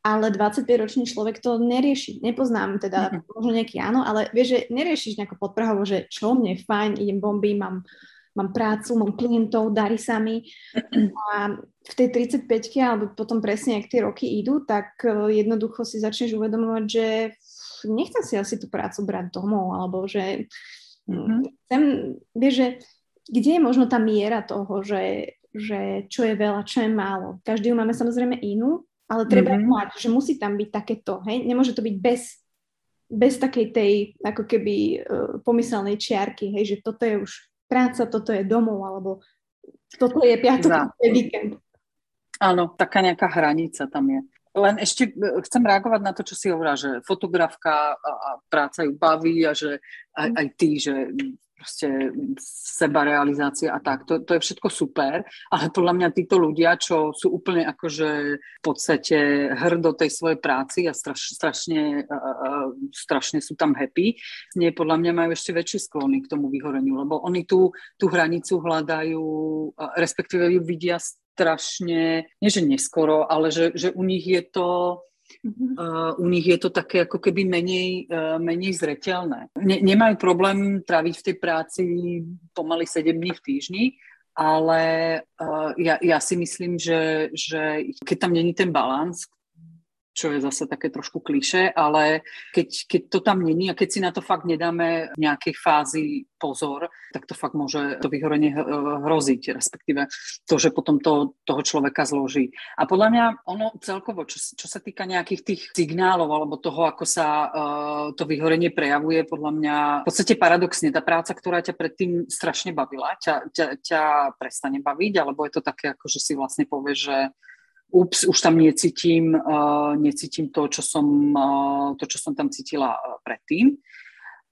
ale 25-ročný človek to nerieši. Nepoznám teda, mm-hmm. možno nejaký áno, ale vieš, že neriešiš nejako podprahovo, že čo mne fajn, idem bomby, mám, mám prácu, mám klientov, darí sa mi a v tej 35 alebo potom presne, ak tie roky idú, tak e, jednoducho si začneš uvedomovať, že nechcem si asi tú prácu brať domov, alebo že mm-hmm. chcem, vieš, že kde je možno tá miera toho, že, že čo je veľa, čo je málo. Každý ju máme samozrejme inú, ale treba mm-hmm. mať, že musí tam byť takéto, hej, nemôže to byť bez bez takej tej ako keby uh, pomyselnej čiarky, hej, že toto je už práca, toto je domov, alebo toto je piatok, toto je víkend. Áno, taká nejaká hranica tam je. Len ešte e, chcem reagovať na to, čo si hovorila, že fotografka a, a práca ju baví a že aj, aj ty, že proste seba realizácia a tak. To, to je všetko super, ale podľa mňa títo ľudia, čo sú úplne akože v podstate hrdo tej svojej práci a straš, strašne, uh, strašne sú tam happy, nie podľa mňa majú ešte väčšie sklony k tomu vyhoreniu, lebo oni tú, tú hranicu hľadajú, uh, respektíve ju vidia strašne, nie že neskoro, ale že, že u nich je to Uh, u nich je to také ako keby menej, uh, menej zreteľné. Ne, nemajú problém tráviť v tej práci pomaly 7 dní v týždni, ale uh, ja, ja si myslím, že, že keď tam není ten balans, čo je zase také trošku kliše, ale keď, keď to tam není a keď si na to fakt nedáme v nejakej fázi pozor, tak to fakt môže to vyhorenie hroziť, respektíve to, že potom to, toho človeka zloží. A podľa mňa ono celkovo, čo, čo sa týka nejakých tých signálov alebo toho, ako sa uh, to vyhorenie prejavuje, podľa mňa v podstate paradoxne, tá práca, ktorá ťa predtým strašne bavila, ťa, ťa, ťa prestane baviť, alebo je to také, ako že si vlastne povieš, že ups, už tam necítim, uh, necítim to, čo som, uh, to, čo som tam cítila uh, predtým.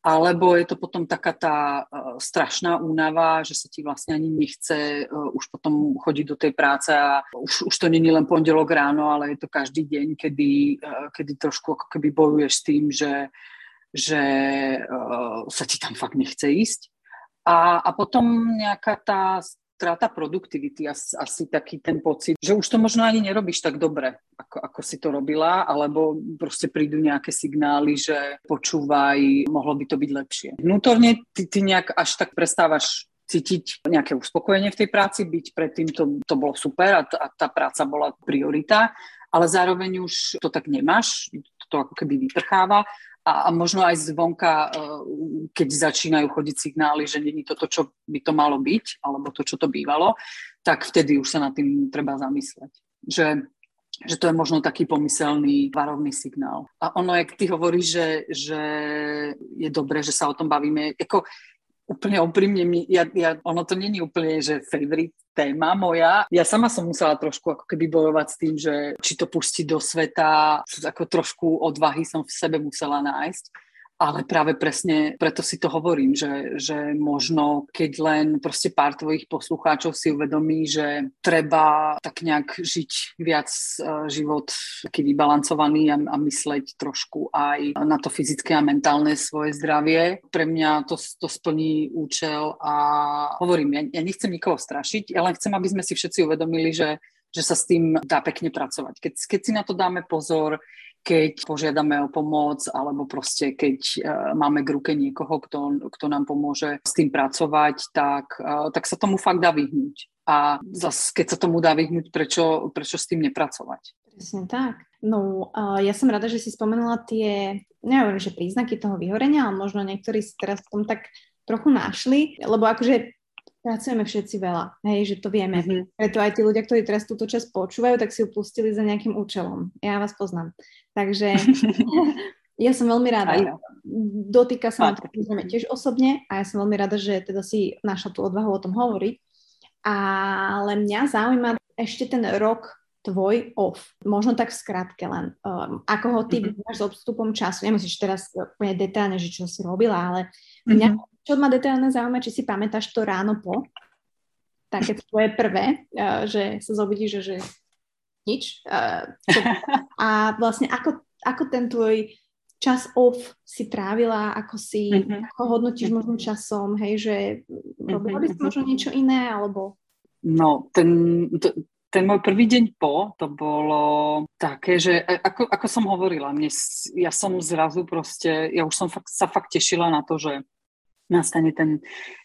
Alebo je to potom taká tá uh, strašná únava, že sa ti vlastne ani nechce uh, už potom chodiť do tej práce a už, už to není len pondelok ráno, ale je to každý deň, kedy, uh, kedy trošku ako keby bojuješ s tým, že, že uh, sa ti tam fakt nechce ísť. A, a potom nejaká tá strata produktivity, asi, asi taký ten pocit, že už to možno ani nerobíš tak dobre, ako, ako si to robila, alebo proste prídu nejaké signály, že počúvaj, mohlo by to byť lepšie. Vnútorne ty, ty nejak až tak prestávaš cítiť nejaké uspokojenie v tej práci, byť predtým to, to bolo super a, t- a tá práca bola priorita, ale zároveň už to tak nemáš, to ako keby vyprcháva a, a možno aj zvonka, e, keď začínajú chodiť signály, že není to to, čo by to malo byť, alebo to, čo to bývalo, tak vtedy už sa nad tým treba zamysleť. Že, že to je možno taký pomyselný varovný signál. A ono, jak ty hovoríš, že, že je dobré, že sa o tom bavíme, ako úplne úprimne, mi, ja, ja, ono to není úplne, že favorite téma moja. Ja sama som musela trošku ako keby bojovať s tým, že či to pustiť do sveta, ako trošku odvahy som v sebe musela nájsť ale práve presne preto si to hovorím, že, že možno keď len proste pár tvojich poslucháčov si uvedomí, že treba tak nejak žiť viac uh, život taký vybalancovaný a, a mysleť trošku aj na to fyzické a mentálne svoje zdravie. Pre mňa to, to splní účel a hovorím, ja, ja nechcem nikoho strašiť, ja len chcem, aby sme si všetci uvedomili, že že sa s tým dá pekne pracovať. Keď, keď si na to dáme pozor, keď požiadame o pomoc, alebo proste keď uh, máme k ruke niekoho, kto, kto nám pomôže s tým pracovať, tak, uh, tak sa tomu fakt dá vyhnúť. A zase, keď sa tomu dá vyhnúť, prečo, prečo s tým nepracovať? Presne tak. No, ja som rada, že si spomenula tie, neviem, že príznaky toho vyhorenia, ale možno niektorí si teraz v tom tak trochu našli, lebo akože pracujeme všetci veľa, hej, že to vieme. Mm-hmm. Preto aj tí ľudia, ktorí teraz túto časť počúvajú, tak si ju pustili za nejakým účelom. Ja vás poznám. Takže ja som veľmi rada. Dotýka sa ma to tiež osobne a ja som veľmi rada, že teda si našla tú odvahu o tom hovoriť. Ale mňa zaujíma ešte ten rok tvoj off. Možno tak v skratke len. Um, ako ho ty mm-hmm. s odstupom času? Nemusíš teraz úplne detálne, že čo si robila, ale mňa mm-hmm čo ma detailne zaujíma, či si pamätáš to ráno po, také tvoje prvé, uh, že sa zobudíš, že, že nič. Čo, a vlastne ako, ako ten tvoj čas off si trávila, ako si, mm-hmm. ako hodnotíš možno časom, hej, že robila by si možno niečo iné, alebo... No, ten, ten môj prvý deň po, to bolo také, že e, ako, ako som hovorila, mne, ja som zrazu proste, ja už som fakt, sa fakt tešila na to, že nastane ten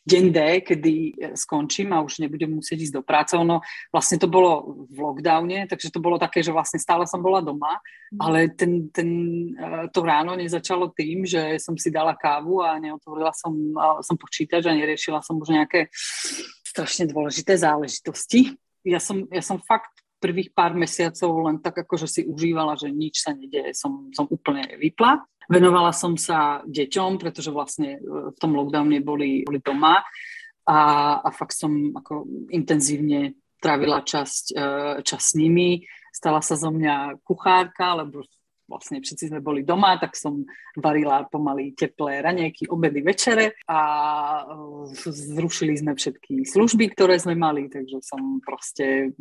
deň D, kedy e, skončím a už nebudem musieť ísť do práce. Ono vlastne to bolo v lockdowne, takže to bolo také, že vlastne stále som bola doma, mhm. ale ten, ten, e, to ráno nezačalo tým, že som si dala kávu a neotvorila som, som počítač a neriešila som už nejaké strašne dôležité záležitosti. Ja som, ja som fakt prvých pár mesiacov len tak akože si užívala, že nič sa nedieje, som, som úplne vypla. Venovala som sa deťom, pretože vlastne e, v tom lockdowne boli, boli doma a, a fakt som ako intenzívne trávila časť, e, čas s nimi. Stala sa zo mňa kuchárka, lebo vlastne všetci sme boli doma, tak som varila pomaly teplé ranieky, obedy, večere a e, zrušili sme všetky služby, ktoré sme mali, takže som proste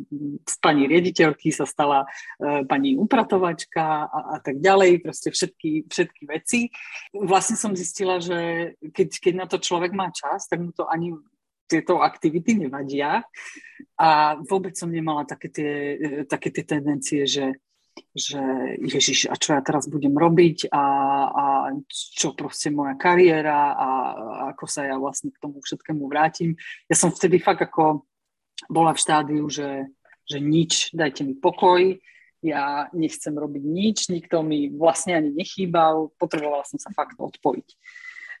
z pani riediteľky sa stala e, pani upratovačka a, a tak ďalej, proste všetky, všetky veci. Vlastne som zistila, že keď, keď na to človek má čas, tak mu to ani tieto aktivity nevadia a vôbec som nemala také tie, e, také tie tendencie, že že Ježiš, a čo ja teraz budem robiť a, a čo proste moja kariéra a, a ako sa ja vlastne k tomu všetkému vrátim. Ja som vtedy fakt ako bola v štádiu, že, že nič, dajte mi pokoj, ja nechcem robiť nič, nikto mi vlastne ani nechýbal, potrebovala som sa fakt odpojiť.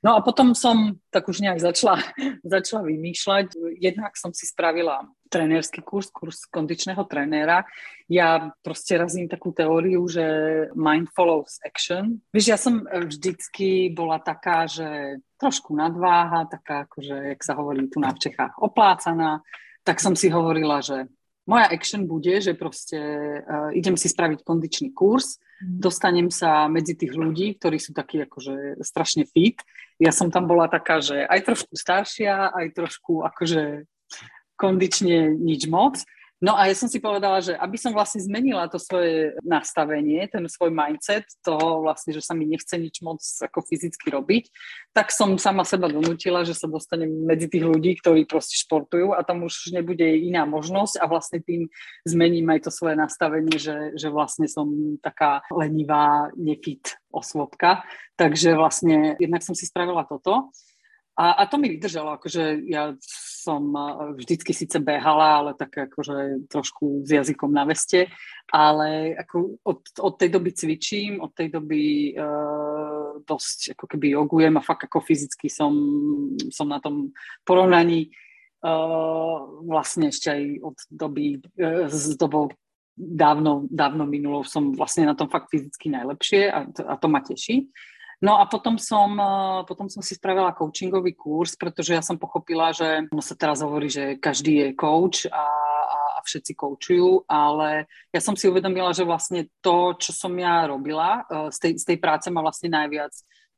No a potom som tak už nejak začala, začala vymýšľať. Jednak som si spravila trénerský kurz, kurz kondičného trénera. Ja proste razím takú teóriu, že mind follows action. Víš, ja som vždycky bola taká, že trošku nadváha, taká akože, jak sa hovorí tu na Čechách, oplácaná. Tak som si hovorila, že moja action bude, že proste uh, idem si spraviť kondičný kurz, mm. dostanem sa medzi tých ľudí, ktorí sú takí akože strašne fit. Ja som tam bola taká, že aj trošku staršia, aj trošku akože kondične nič moc. No a ja som si povedala, že aby som vlastne zmenila to svoje nastavenie, ten svoj mindset toho vlastne, že sa mi nechce nič moc ako fyzicky robiť, tak som sama seba donútila, že sa dostanem medzi tých ľudí, ktorí proste športujú a tam už nebude iná možnosť a vlastne tým zmením aj to svoje nastavenie, že, že vlastne som taká lenivá, nefit osôbka. Takže vlastne jednak som si spravila toto. A, a to mi vydržalo, akože ja som vždycky síce behala, ale tak akože trošku s jazykom na veste, ale ako od, od tej doby cvičím, od tej doby uh, dosť ako keby jogujem a fakt ako fyzicky som, som na tom porovnaní uh, vlastne ešte aj od doby uh, s dobou dávno, dávno minulou som vlastne na tom fakt fyzicky najlepšie a to, a to ma teší. No a potom som, eh, potom som si spravila coachingový kurz, pretože ja som pochopila, že no sa teraz hovorí, že každý je coach a, a všetci koučujú, ale ja som si uvedomila, že vlastne to, čo som ja robila, eh, z tej, z tej práce ma vlastne najviac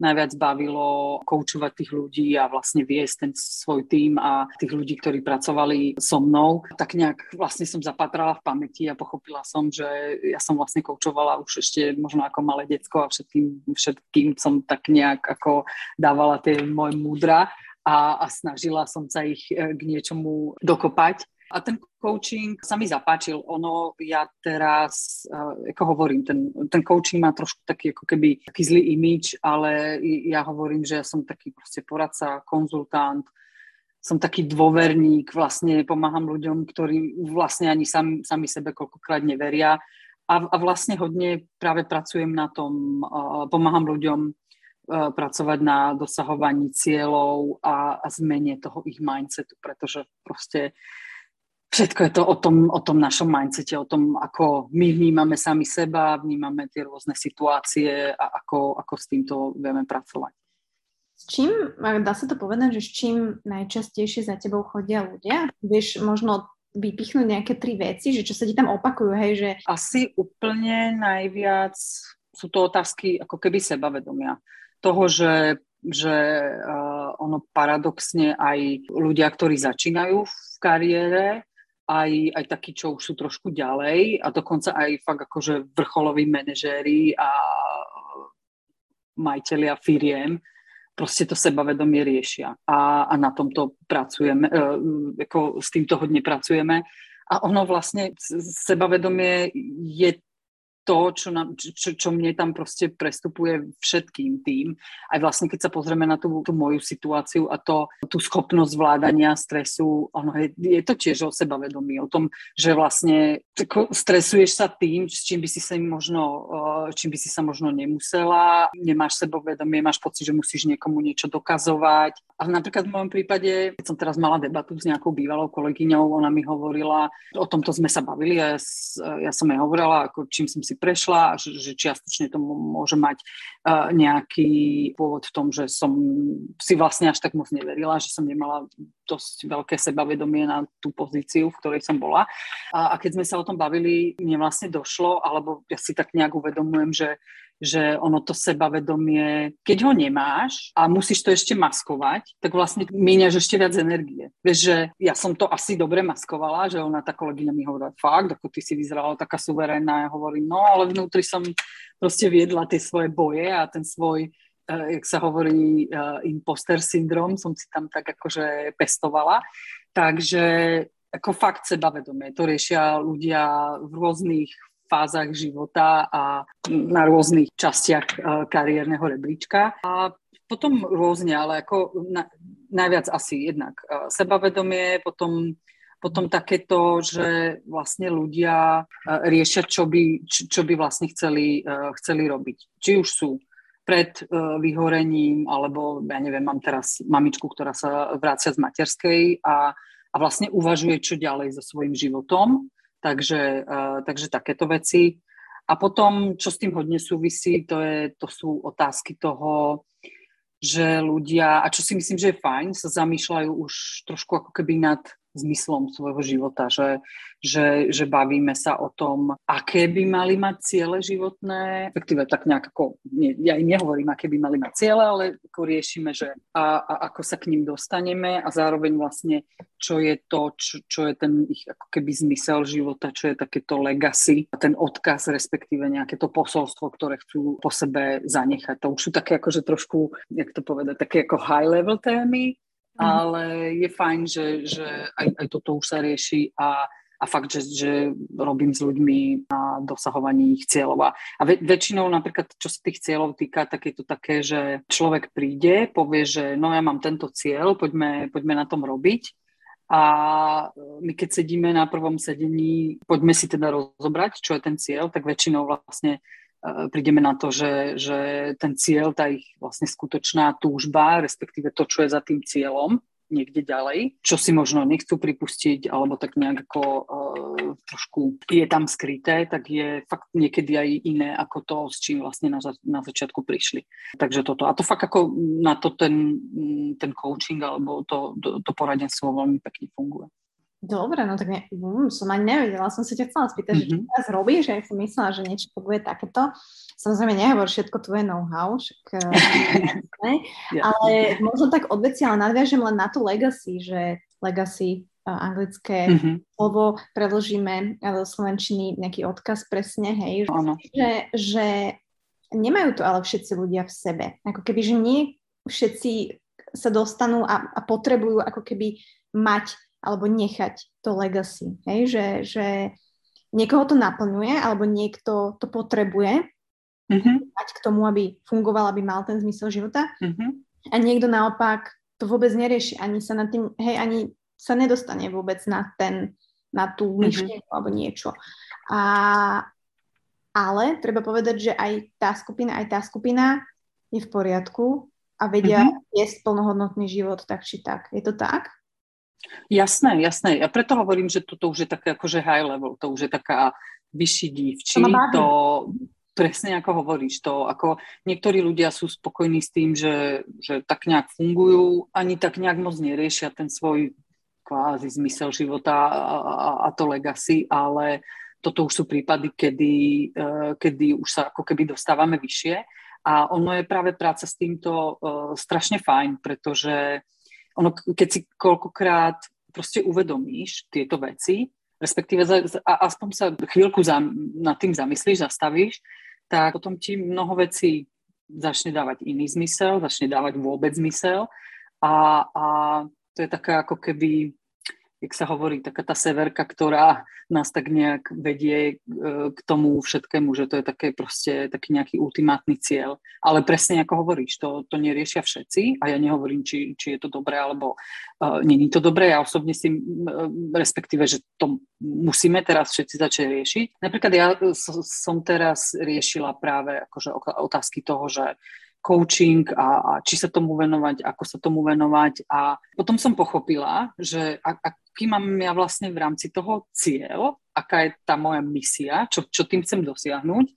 najviac bavilo koučovať tých ľudí a vlastne viesť ten svoj tým a tých ľudí, ktorí pracovali so mnou. Tak nejak vlastne som zapatrala v pamäti a pochopila som, že ja som vlastne koučovala už ešte možno ako malé decko a všetkým, všetkým som tak nejak ako dávala tie moje múdra a, a snažila som sa ich eh, k niečomu dokopať. A ten coaching sa mi zapáčil. Ono, ja teraz, uh, ako hovorím, ten, ten coaching má trošku taký ako keby taký zlý imič, ale ja hovorím, že ja som taký proste poradca, konzultant, som taký dôverník, vlastne pomáham ľuďom, ktorí vlastne ani sami, sami sebe koľkokrát neveria. A, a vlastne hodne práve pracujem na tom, uh, pomáham ľuďom uh, pracovať na dosahovaní cieľov a, a zmene toho ich mindsetu, pretože proste Všetko je to o tom, o tom našom mindsete, o tom, ako my vnímame sami seba, vnímame tie rôzne situácie a ako, ako s týmto vieme pracovať. S čím, dá sa to povedať, že s čím najčastejšie za tebou chodia ľudia? Vieš možno vypichnúť nejaké tri veci, že čo sa ti tam opakujú, hej, že... Asi úplne najviac sú to otázky ako keby sebavedomia. Toho, že, že uh, ono paradoxne aj ľudia, ktorí začínajú v kariére, aj, aj takí, čo už sú trošku ďalej a dokonca aj fakt akože vrcholoví manažéri a majiteľia firiem proste to sebavedomie riešia a, a na tomto pracujeme, e, ako s týmto hodne pracujeme. A ono vlastne sebavedomie je to, čo, nám, čo, čo mne tam proste prestupuje všetkým tým. Aj vlastne, keď sa pozrieme na tú, tú moju situáciu a to, tú schopnosť zvládania stresu, ono je, je to tiež o sebavedomí, o tom, že vlastne stresuješ sa tým, s čím by si sa možno, čím by si sa možno nemusela, nemáš sebavedomie, máš pocit, že musíš niekomu niečo dokazovať. A napríklad v mojom prípade, keď som teraz mala debatu s nejakou bývalou kolegyňou, ona mi hovorila, o tomto sme sa bavili ja, ja som jej hovorila, ako čím som si prešla a že, že čiastočne to môže mať uh, nejaký pôvod v tom, že som si vlastne až tak moc neverila, že som nemala dosť veľké sebavedomie na tú pozíciu, v ktorej som bola. A, a keď sme sa o tom bavili, mne vlastne došlo, alebo ja si tak nejak uvedomujem, že že ono to sebavedomie, keď ho nemáš a musíš to ešte maskovať, tak vlastne míňaš ešte viac energie. Vieš, že ja som to asi dobre maskovala, že ona, tá kolegyňa mi hovorila, fakt, ako ty si vyzerala taká suverénna, ja hovorím, no ale vnútri som proste viedla tie svoje boje a ten svoj uh, jak sa hovorí, uh, imposter syndrom, som si tam tak akože pestovala. Takže ako fakt sebavedomie, to riešia ľudia v rôznych fázach života a na rôznych častiach e, kariérneho rebríčka. A potom rôzne, ale ako na, najviac asi jednak e, sebavedomie, potom potom takéto, že vlastne ľudia e, riešia, čo by, čo by vlastne chceli, chceli robiť. Či už sú pred vyhorením, alebo ja neviem, mám teraz mamičku, ktorá sa vrácia z materskej a, a vlastne uvažuje, čo ďalej so svojím životom Takže, uh, takže takéto veci. A potom, čo s tým hodne súvisí, to, je, to sú otázky toho, že ľudia, a čo si myslím, že je fajn, sa zamýšľajú už trošku ako keby nad zmyslom svojho života, že, že, že bavíme sa o tom, aké by mali mať ciele životné, respektíve tak nejak ako, nie, ja im nehovorím, aké by mali mať ciele, ale ako riešime, že a, a ako sa k ním dostaneme a zároveň vlastne, čo je to, čo, čo je ten ich ako keby zmysel života, čo je takéto legacy, a ten odkaz, respektíve nejaké to posolstvo, ktoré chcú po sebe zanechať. To už sú také akože trošku, jak to povedať, také ako high level témy. Ale je fajn, že, že aj, aj toto už sa rieši a, a fakt, že, že robím s ľuďmi na dosahovaní ich cieľov. A, a väčšinou napríklad, čo sa tých cieľov týka, tak je to také, že človek príde, povie, že no ja mám tento cieľ, poďme, poďme na tom robiť. A my keď sedíme na prvom sedení, poďme si teda rozobrať, čo je ten cieľ, tak väčšinou vlastne E, prídeme na to, že, že ten cieľ, tá ich vlastne skutočná túžba, respektíve to, čo je za tým cieľom, niekde ďalej, čo si možno nechcú pripustiť, alebo tak nejak ako uh, trošku je tam skryté, tak je fakt niekedy aj iné ako to, s čím vlastne na, na začiatku prišli. Takže toto. A to fakt ako na to ten, ten coaching alebo to, to, to poradenstvo veľmi pekne funguje. Dobre, no tak ne, um, som ani nevedela, som sa ťa chcela spýtať, mm-hmm. že čo mhm. teraz robíš, ja som myslela, že niečo bude takéto. Samozrejme, nehovor všetko tvoje know-how, však, ne, ale možno tak odveci, ale nadviažem len na tú legacy, že legacy uh, anglické mm-hmm. slovo preložíme do slovenčiny nejaký odkaz presne, hej, že, že nemajú to ale všetci ľudia v sebe. Ako keby, že nie všetci sa dostanú a, a potrebujú ako keby mať alebo nechať to legacy. Hej? Že, že niekoho to naplňuje alebo niekto to potrebuje mm-hmm. mať k tomu, aby fungoval, aby mal ten zmysel života. Mm-hmm. A niekto naopak to vôbec nerieši, ani sa na tým, hej, ani sa nedostane vôbec na ten, na tú mhm. myšlienku mm-hmm. alebo niečo. A, ale treba povedať, že aj tá skupina, aj tá skupina je v poriadku a vedia mm-hmm. jesť plnohodnotný život tak či tak. Je to tak? Jasné, jasné. Ja preto hovorím, že toto už je také akože high level, to už je taká vyšší dívči, to, to presne ako hovoríš, to ako niektorí ľudia sú spokojní s tým, že, že tak nejak fungujú, ani tak nejak moc neriešia ten svoj kvázi zmysel života a, a, a to legacy, ale toto už sú prípady, kedy, uh, kedy už sa ako keby dostávame vyššie. A ono je práve práca s týmto uh, strašne fajn, pretože ono, keď si koľkokrát proste uvedomíš tieto veci, respektíve za, a aspoň sa chvíľku za, nad tým zamyslíš, zastavíš, tak potom ti mnoho vecí začne dávať iný zmysel, začne dávať vôbec zmysel a, a to je taká ako keby jak sa hovorí, taká tá severka, ktorá nás tak nejak vedie k tomu všetkému, že to je také proste taký nejaký ultimátny cieľ. Ale presne ako hovoríš, to, to neriešia všetci a ja nehovorím, či, či je to dobré alebo uh, není to dobré. Ja osobne si, uh, respektíve, že to musíme teraz všetci začať riešiť. Napríklad ja som teraz riešila práve akože otázky toho, že coaching a, a či sa tomu venovať, ako sa tomu venovať. A potom som pochopila, že ak, aký mám ja vlastne v rámci toho cieľ, aká je tá moja misia, čo, čo tým chcem dosiahnuť.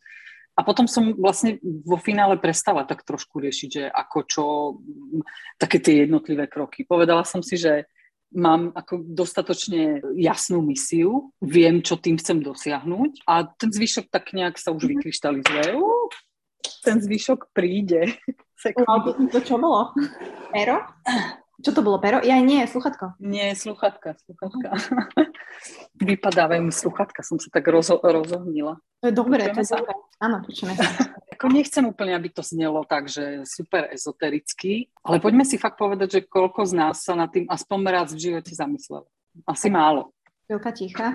A potom som vlastne vo finále prestala tak trošku riešiť, že ako čo, také tie jednotlivé kroky. Povedala som si, že mám ako dostatočne jasnú misiu, viem, čo tým chcem dosiahnuť a ten zvyšok tak nejak sa už mhm. vykryštalizuje. Uh, ten zvyšok príde. to čo bolo? Pero? Čo to bolo, pero? Ja nie, sluchatko. Nie, sluchatka, sluchatka. Vypadávajú mi sluchatka, som sa tak rozo, rozohnila. To je dobré, to je sa? dobré. Áno, počujeme sa. Ako nechcem úplne, aby to znelo tak, že super ezotericky, ale poďme si fakt povedať, že koľko z nás sa na tým aspoň raz v živote zamyslelo. Asi málo. Chvíľka ticha.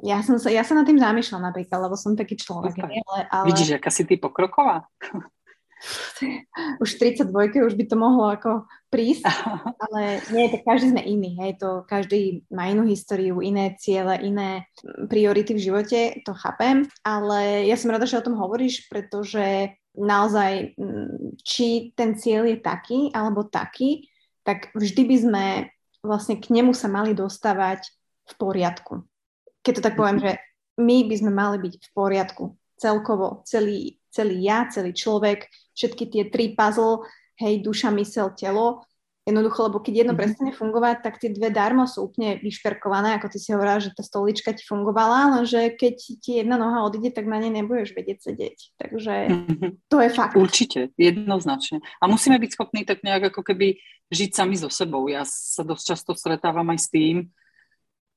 Ja, som sa, ja sa nad tým zamýšľam napríklad, lebo som taký človek. Ale, ale... Vidíš, aká si ty pokroková? už 32 už by to mohlo ako prísť, ale nie, tak každý sme iný, hej, to každý má inú históriu, iné ciele, iné priority v živote, to chápem, ale ja som rada, že o tom hovoríš, pretože naozaj, mm, či ten cieľ je taký alebo taký, tak vždy by sme vlastne k nemu sa mali dostávať v poriadku keď to tak poviem, že my by sme mali byť v poriadku celkovo, celý, celý ja, celý človek, všetky tie tri puzzle, hej, duša, mysel, telo, jednoducho, lebo keď jedno mm-hmm. prestane fungovať, tak tie dve darmo sú úplne vyšperkované, ako ty si hovorila, že tá stolička ti fungovala, lenže keď ti jedna noha odíde, tak na nej nebudeš vedieť sedieť. Takže mm-hmm. to je fakt. Určite, jednoznačne. A musíme byť schopní tak nejak ako keby žiť sami so sebou. Ja sa dosť často stretávam aj s tým,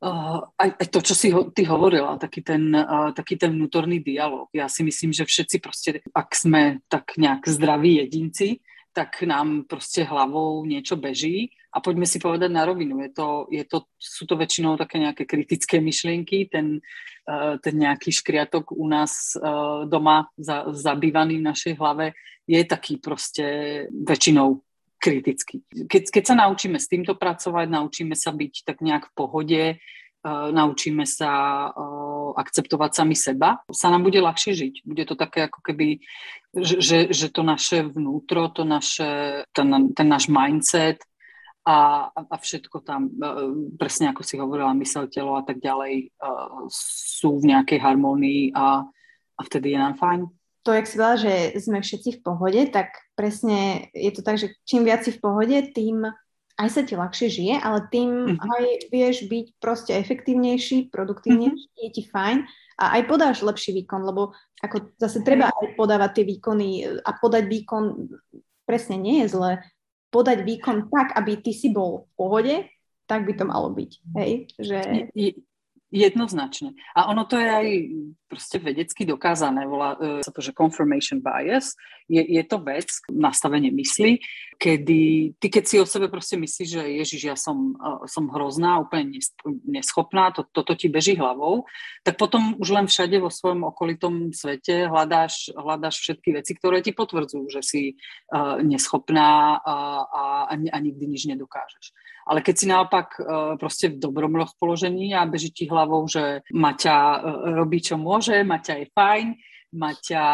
aj, aj to, čo si ho, ty hovorila, taký ten, uh, taký ten vnútorný dialog. Ja si myslím, že všetci proste, ak sme tak nejak zdraví jedinci, tak nám proste hlavou niečo beží a poďme si povedať na rovinu. Je to, je to, sú to väčšinou také nejaké kritické myšlienky, ten, uh, ten nejaký škriatok u nás uh, doma za, zabývaný v našej hlave je taký proste väčšinou kriticky. Keď, keď sa naučíme s týmto pracovať, naučíme sa byť tak nejak v pohode, uh, naučíme sa uh, akceptovať sami seba, sa nám bude ľahšie žiť. Bude to také ako keby, že, že, to naše vnútro, to naše, ten, ten náš mindset a, a všetko tam, uh, presne ako si hovorila, mysel, telo a tak ďalej, sú v nejakej harmonii a, a vtedy je nám fajn to, jak si povedala, že sme všetci v pohode, tak presne je to tak, že čím viac si v pohode, tým aj sa ti ľahšie žije, ale tým mm-hmm. aj vieš byť proste efektívnejší, produktívnejší, mm-hmm. je ti fajn a aj podáš lepší výkon, lebo ako zase treba aj podávať tie výkony a podať výkon presne nie je zle. Podať výkon tak, aby ty si bol v pohode, tak by to malo byť. Hej? Že... Jednoznačne. A ono to je aj proste vedecky dokázané. Volá e, sa to, že confirmation bias. Je, je to vec, nastavenie mysli, kedy ty keď si o sebe proste myslíš, že ježiš, ja som, uh, som hrozná, úplne neschopná, to, toto ti beží hlavou, tak potom už len všade vo svojom okolitom svete hľadáš, hľadáš všetky veci, ktoré ti potvrdzujú, že si uh, neschopná a, a, a nikdy nič nedokážeš. Ale keď si naopak uh, proste v dobrom rozpoložení a beží ti hlavou, že Maťa uh, robí, čo môže, Maťa je fajn, Maťa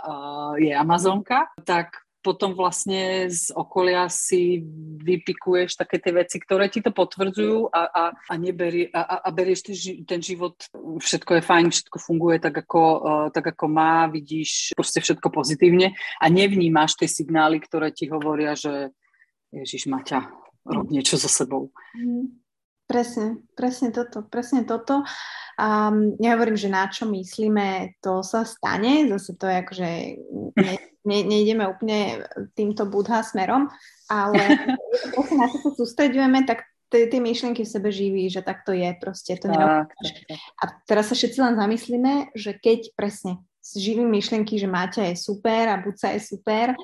uh, je Amazonka, tak potom vlastne z okolia si vypikuješ také tie veci, ktoré ti to potvrdzujú a, a, a, neberi, a, a berieš ten život, všetko je fajn, všetko funguje tak ako, tak ako má, vidíš proste všetko pozitívne a nevnímaš tie signály, ktoré ti hovoria, že Ježiš Maťa, rob niečo so sebou. Mm. Presne, presne toto, presne toto. Um, nehovorím, že na čo myslíme, to sa stane, zase to je akože, ne, ne, nejdeme úplne týmto budha smerom, ale presne na čo sa sústredujeme, tak tie myšlienky v sebe živí, že tak to je proste. To tak. A teraz sa všetci len zamyslíme, že keď presne živím myšlienky, že Máťa je super a Buca je super,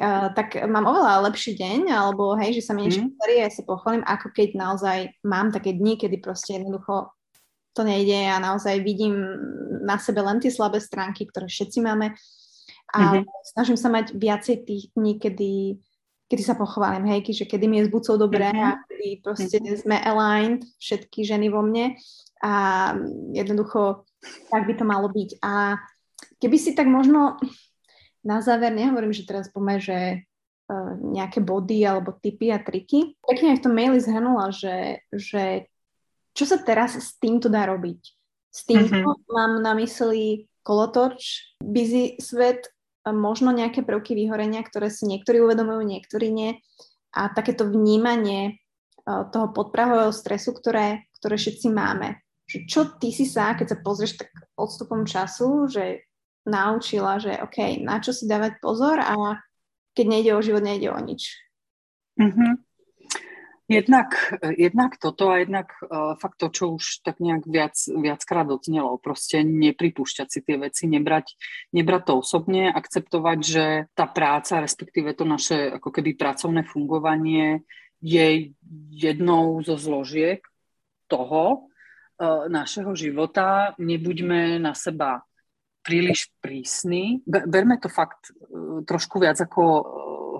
uh, tak mám oveľa lepší deň, alebo hej, že sa mi niečo mm. podarí a ja sa pochválim, ako keď naozaj mám také dni, kedy proste jednoducho to nejde a naozaj vidím na sebe len tie slabé stránky, ktoré všetci máme a mm-hmm. snažím sa mať viacej tých dní, kedy, kedy sa pochválim, hej, že kedy mi je s bucou dobré mm-hmm. a kedy proste mm-hmm. sme aligned, všetky ženy vo mne a jednoducho tak by to malo byť. A keby si tak možno na záver, nehovorím, že teraz poďme, že uh, nejaké body alebo typy a triky. Pekne aj v tom maili zhrnula, že, že čo sa teraz s týmto dá robiť? S týmto mm-hmm. mám na mysli kolotoč, busy svet, možno nejaké prvky vyhorenia, ktoré si niektorí uvedomujú, niektorí nie. A takéto vnímanie e, toho podprahového stresu, ktoré, ktoré všetci máme. Že čo ty si sa, keď sa pozrieš tak odstupom času, že naučila, že OK, na čo si dávať pozor a keď nejde o život, nejde o nič. Mm-hmm. Jednak, jednak toto a jednak uh, fakt to, čo už tak nejak viac, viackrát odznelo. Proste nepripúšťať si tie veci, nebrať, nebrať to osobne, akceptovať, že tá práca, respektíve to naše ako keby pracovné fungovanie je jednou zo zložiek toho uh, našeho života. Nebuďme na seba príliš prísni. Berme to fakt uh, trošku viac ako uh,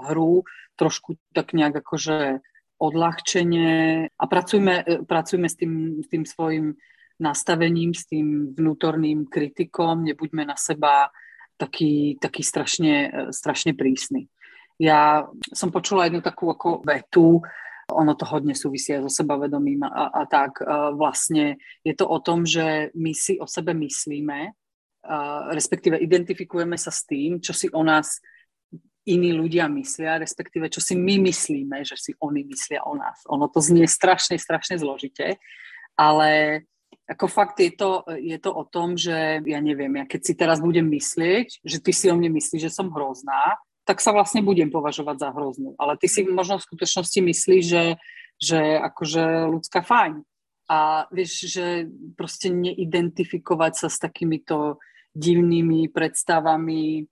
hru, trošku tak nejak akože odľahčenie a pracujme, e, pracujme s, tým, s tým svojim nastavením, s tým vnútorným kritikom, nebuďme na seba taký, taký strašne, e, strašne prísny. Ja som počula jednu takú ako vetu, ono to hodne súvisí so sebavedomím a, a tak. E, vlastne je to o tom, že my si o sebe myslíme, respektíve identifikujeme sa s tým, čo si o nás iní ľudia myslia, respektíve čo si my myslíme, že si oni myslia o nás. Ono to znie strašne, strašne zložite, ale ako fakt je to, je to o tom, že ja neviem, ja keď si teraz budem myslieť, že ty si o mne myslíš, že som hrozná, tak sa vlastne budem považovať za hroznú. Ale ty si možno v skutočnosti myslíš, že, že akože ľudská fajn. A vieš, že proste neidentifikovať sa s takýmito divnými predstavami,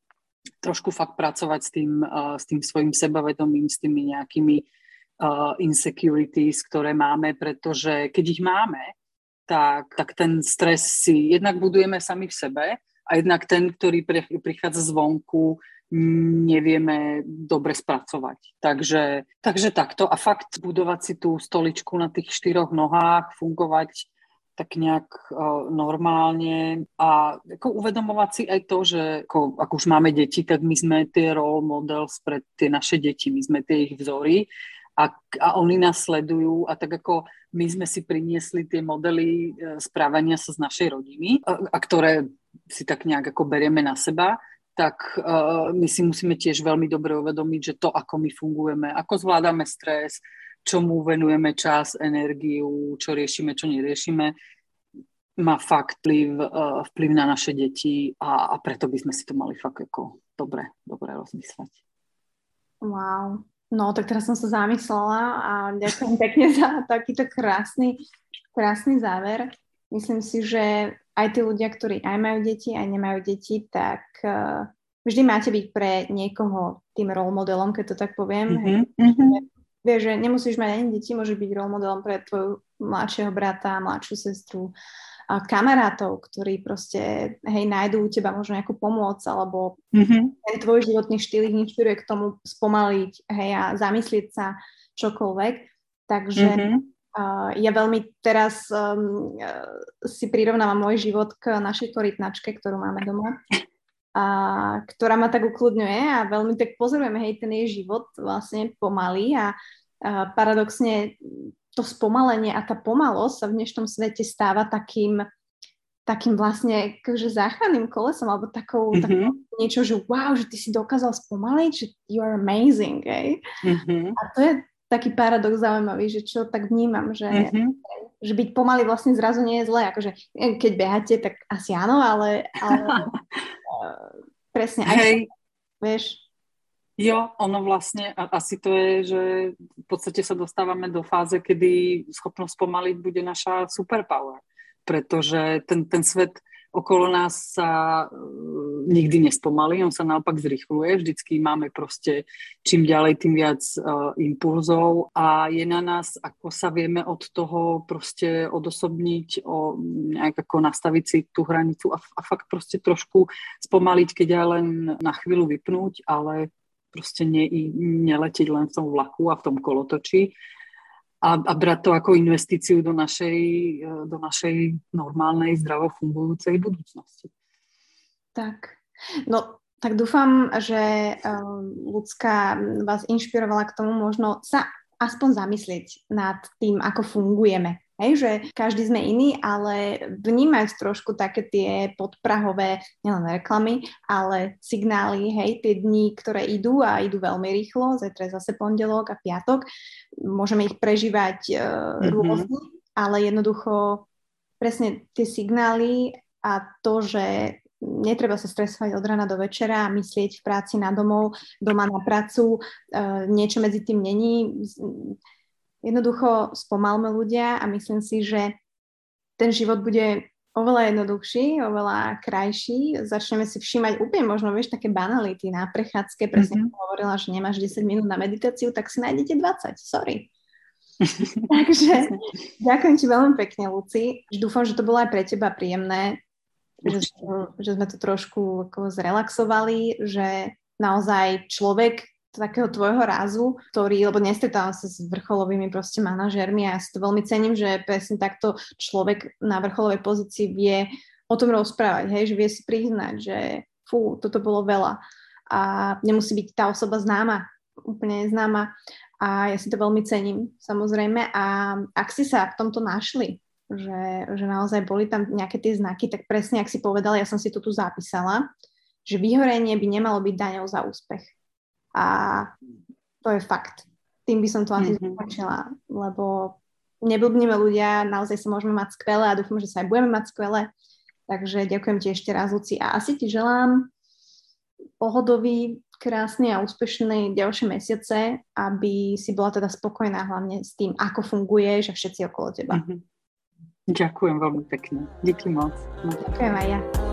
trošku fakt pracovať s tým, uh, s tým svojim sebavedomím, s tými nejakými uh, insecurities, ktoré máme, pretože keď ich máme, tak, tak ten stres si jednak budujeme sami v sebe a jednak ten, ktorý prichádza zvonku, nevieme dobre spracovať. Takže, takže takto a fakt budovať si tú stoličku na tých štyroch nohách, fungovať tak nejak uh, normálne a ako uvedomovať si aj to, že ako, ako už máme deti, tak my sme tie role models pre tie naše deti, my sme tie ich vzory a, a oni nás sledujú a tak ako my sme si priniesli tie modely e, správania sa z našej rodiny a, a ktoré si tak nejak ako berieme na seba, tak uh, my si musíme tiež veľmi dobre uvedomiť, že to, ako my fungujeme, ako zvládame stres, čomu venujeme čas, energiu, čo riešime, čo neriešime, má fakt vplyv, uh, vplyv na naše deti a, a preto by sme si to mali fakt ako dobre, dobre rozmyslieť. Wow. No, tak teraz som sa zamyslela a ďakujem pekne za takýto krásny, krásny záver. Myslím si, že aj tí ľudia, ktorí aj majú deti, aj nemajú deti, tak uh, vždy máte byť pre niekoho tým role modelom, keď to tak poviem. Mm-hmm. Hej, vieš, že nemusíš mať ani deti, môže byť role modelom pre tvojho mladšieho brata, mladšiu sestru, a kamarátov, ktorí proste, hej, nájdú u teba možno nejakú pomoc, alebo mm-hmm. ten tvoj životný štýl ich inšpiruje k tomu spomaliť, hej, a zamyslieť sa čokoľvek. Takže mm-hmm. uh, ja veľmi teraz um, uh, si prirovnávam môj život k našej korytnačke, ktorú máme doma a ktorá ma tak ukludňuje a veľmi tak pozorujeme, hej, ten jej život vlastne pomalý a, a paradoxne to spomalenie a tá pomalosť sa v dnešnom svete stáva takým, takým vlastne akože záchranným kolesom alebo takou, mm-hmm. takou niečo, že wow, že ty si dokázal spomaliť, že you are amazing, hej. Mm-hmm. A to je taký paradox zaujímavý, že čo tak vnímam, že, mm-hmm. že byť pomaly vlastne zrazu nie je zlé, akože keď beháte, tak asi áno, ale, ale presne, aj Hej. vieš. Jo, ono vlastne, asi to je, že v podstate sa dostávame do fáze, kedy schopnosť pomaliť bude naša superpower, pretože ten, ten svet okolo nás sa uh, nikdy nespomalí, on sa naopak zrychluje, vždycky máme proste čím ďalej, tým viac uh, impulzov a je na nás, ako sa vieme od toho proste odosobniť, o, nejak ako nastaviť si tú hranicu a, a fakt proste trošku spomaliť, keď aj len na chvíľu vypnúť, ale proste ne, neletiť len v tom vlaku a v tom kolotoči a, a brať to ako investíciu do našej, e, do našej normálnej, zdravo fungujúcej budúcnosti. Tak, no tak dúfam, že ľudská vás inšpirovala k tomu možno sa aspoň zamyslieť nad tým, ako fungujeme Hej, že každý sme iný, ale vnímať trošku také tie podprahové, nielen reklamy, ale signály, hej, tie dni, ktoré idú a idú veľmi rýchlo, zajtra zase pondelok a piatok, môžeme ich prežívať uh, mm-hmm. rôzne, ale jednoducho presne tie signály a to, že netreba sa stresovať od rana do večera a myslieť v práci na domov, doma na pracu, uh, niečo medzi tým není Jednoducho spomalme ľudia a myslím si, že ten život bude oveľa jednoduchší, oveľa krajší. Začneme si všímať úplne možno, vieš, také banality na prechádzke. Presne mm-hmm. hovorila, že nemáš 10 minút na meditáciu, tak si nájdete 20. Sorry. Takže ďakujem ti veľmi pekne, Luci. Dúfam, že to bolo aj pre teba príjemné, že, že sme to trošku ako zrelaxovali, že naozaj človek takého tvojho rázu, ktorý, lebo nestretávam sa s vrcholovými proste manažérmi a ja si to veľmi cením, že presne takto človek na vrcholovej pozícii vie o tom rozprávať, hej, že vie si priznať, že fú, toto bolo veľa a nemusí byť tá osoba známa, úplne neznáma a ja si to veľmi cením, samozrejme. A ak si sa v tomto našli, že, že naozaj boli tam nejaké tie znaky, tak presne, ak si povedala, ja som si to tu zapísala, že vyhorenie by nemalo byť daňou za úspech a to je fakt. Tým by som to asi mm-hmm. zakončila, lebo neblbníme ľudia, naozaj sa môžeme mať skvelé a dúfam, že sa aj budeme mať skvelé. Takže ďakujem ti ešte raz, Luci. A asi ti želám pohodový, krásny a úspešný ďalšie mesiace, aby si bola teda spokojná hlavne s tým, ako funguješ a všetci okolo teba. Mm-hmm. Ďakujem veľmi pekne. Díky moc. Ďakujem aj ja.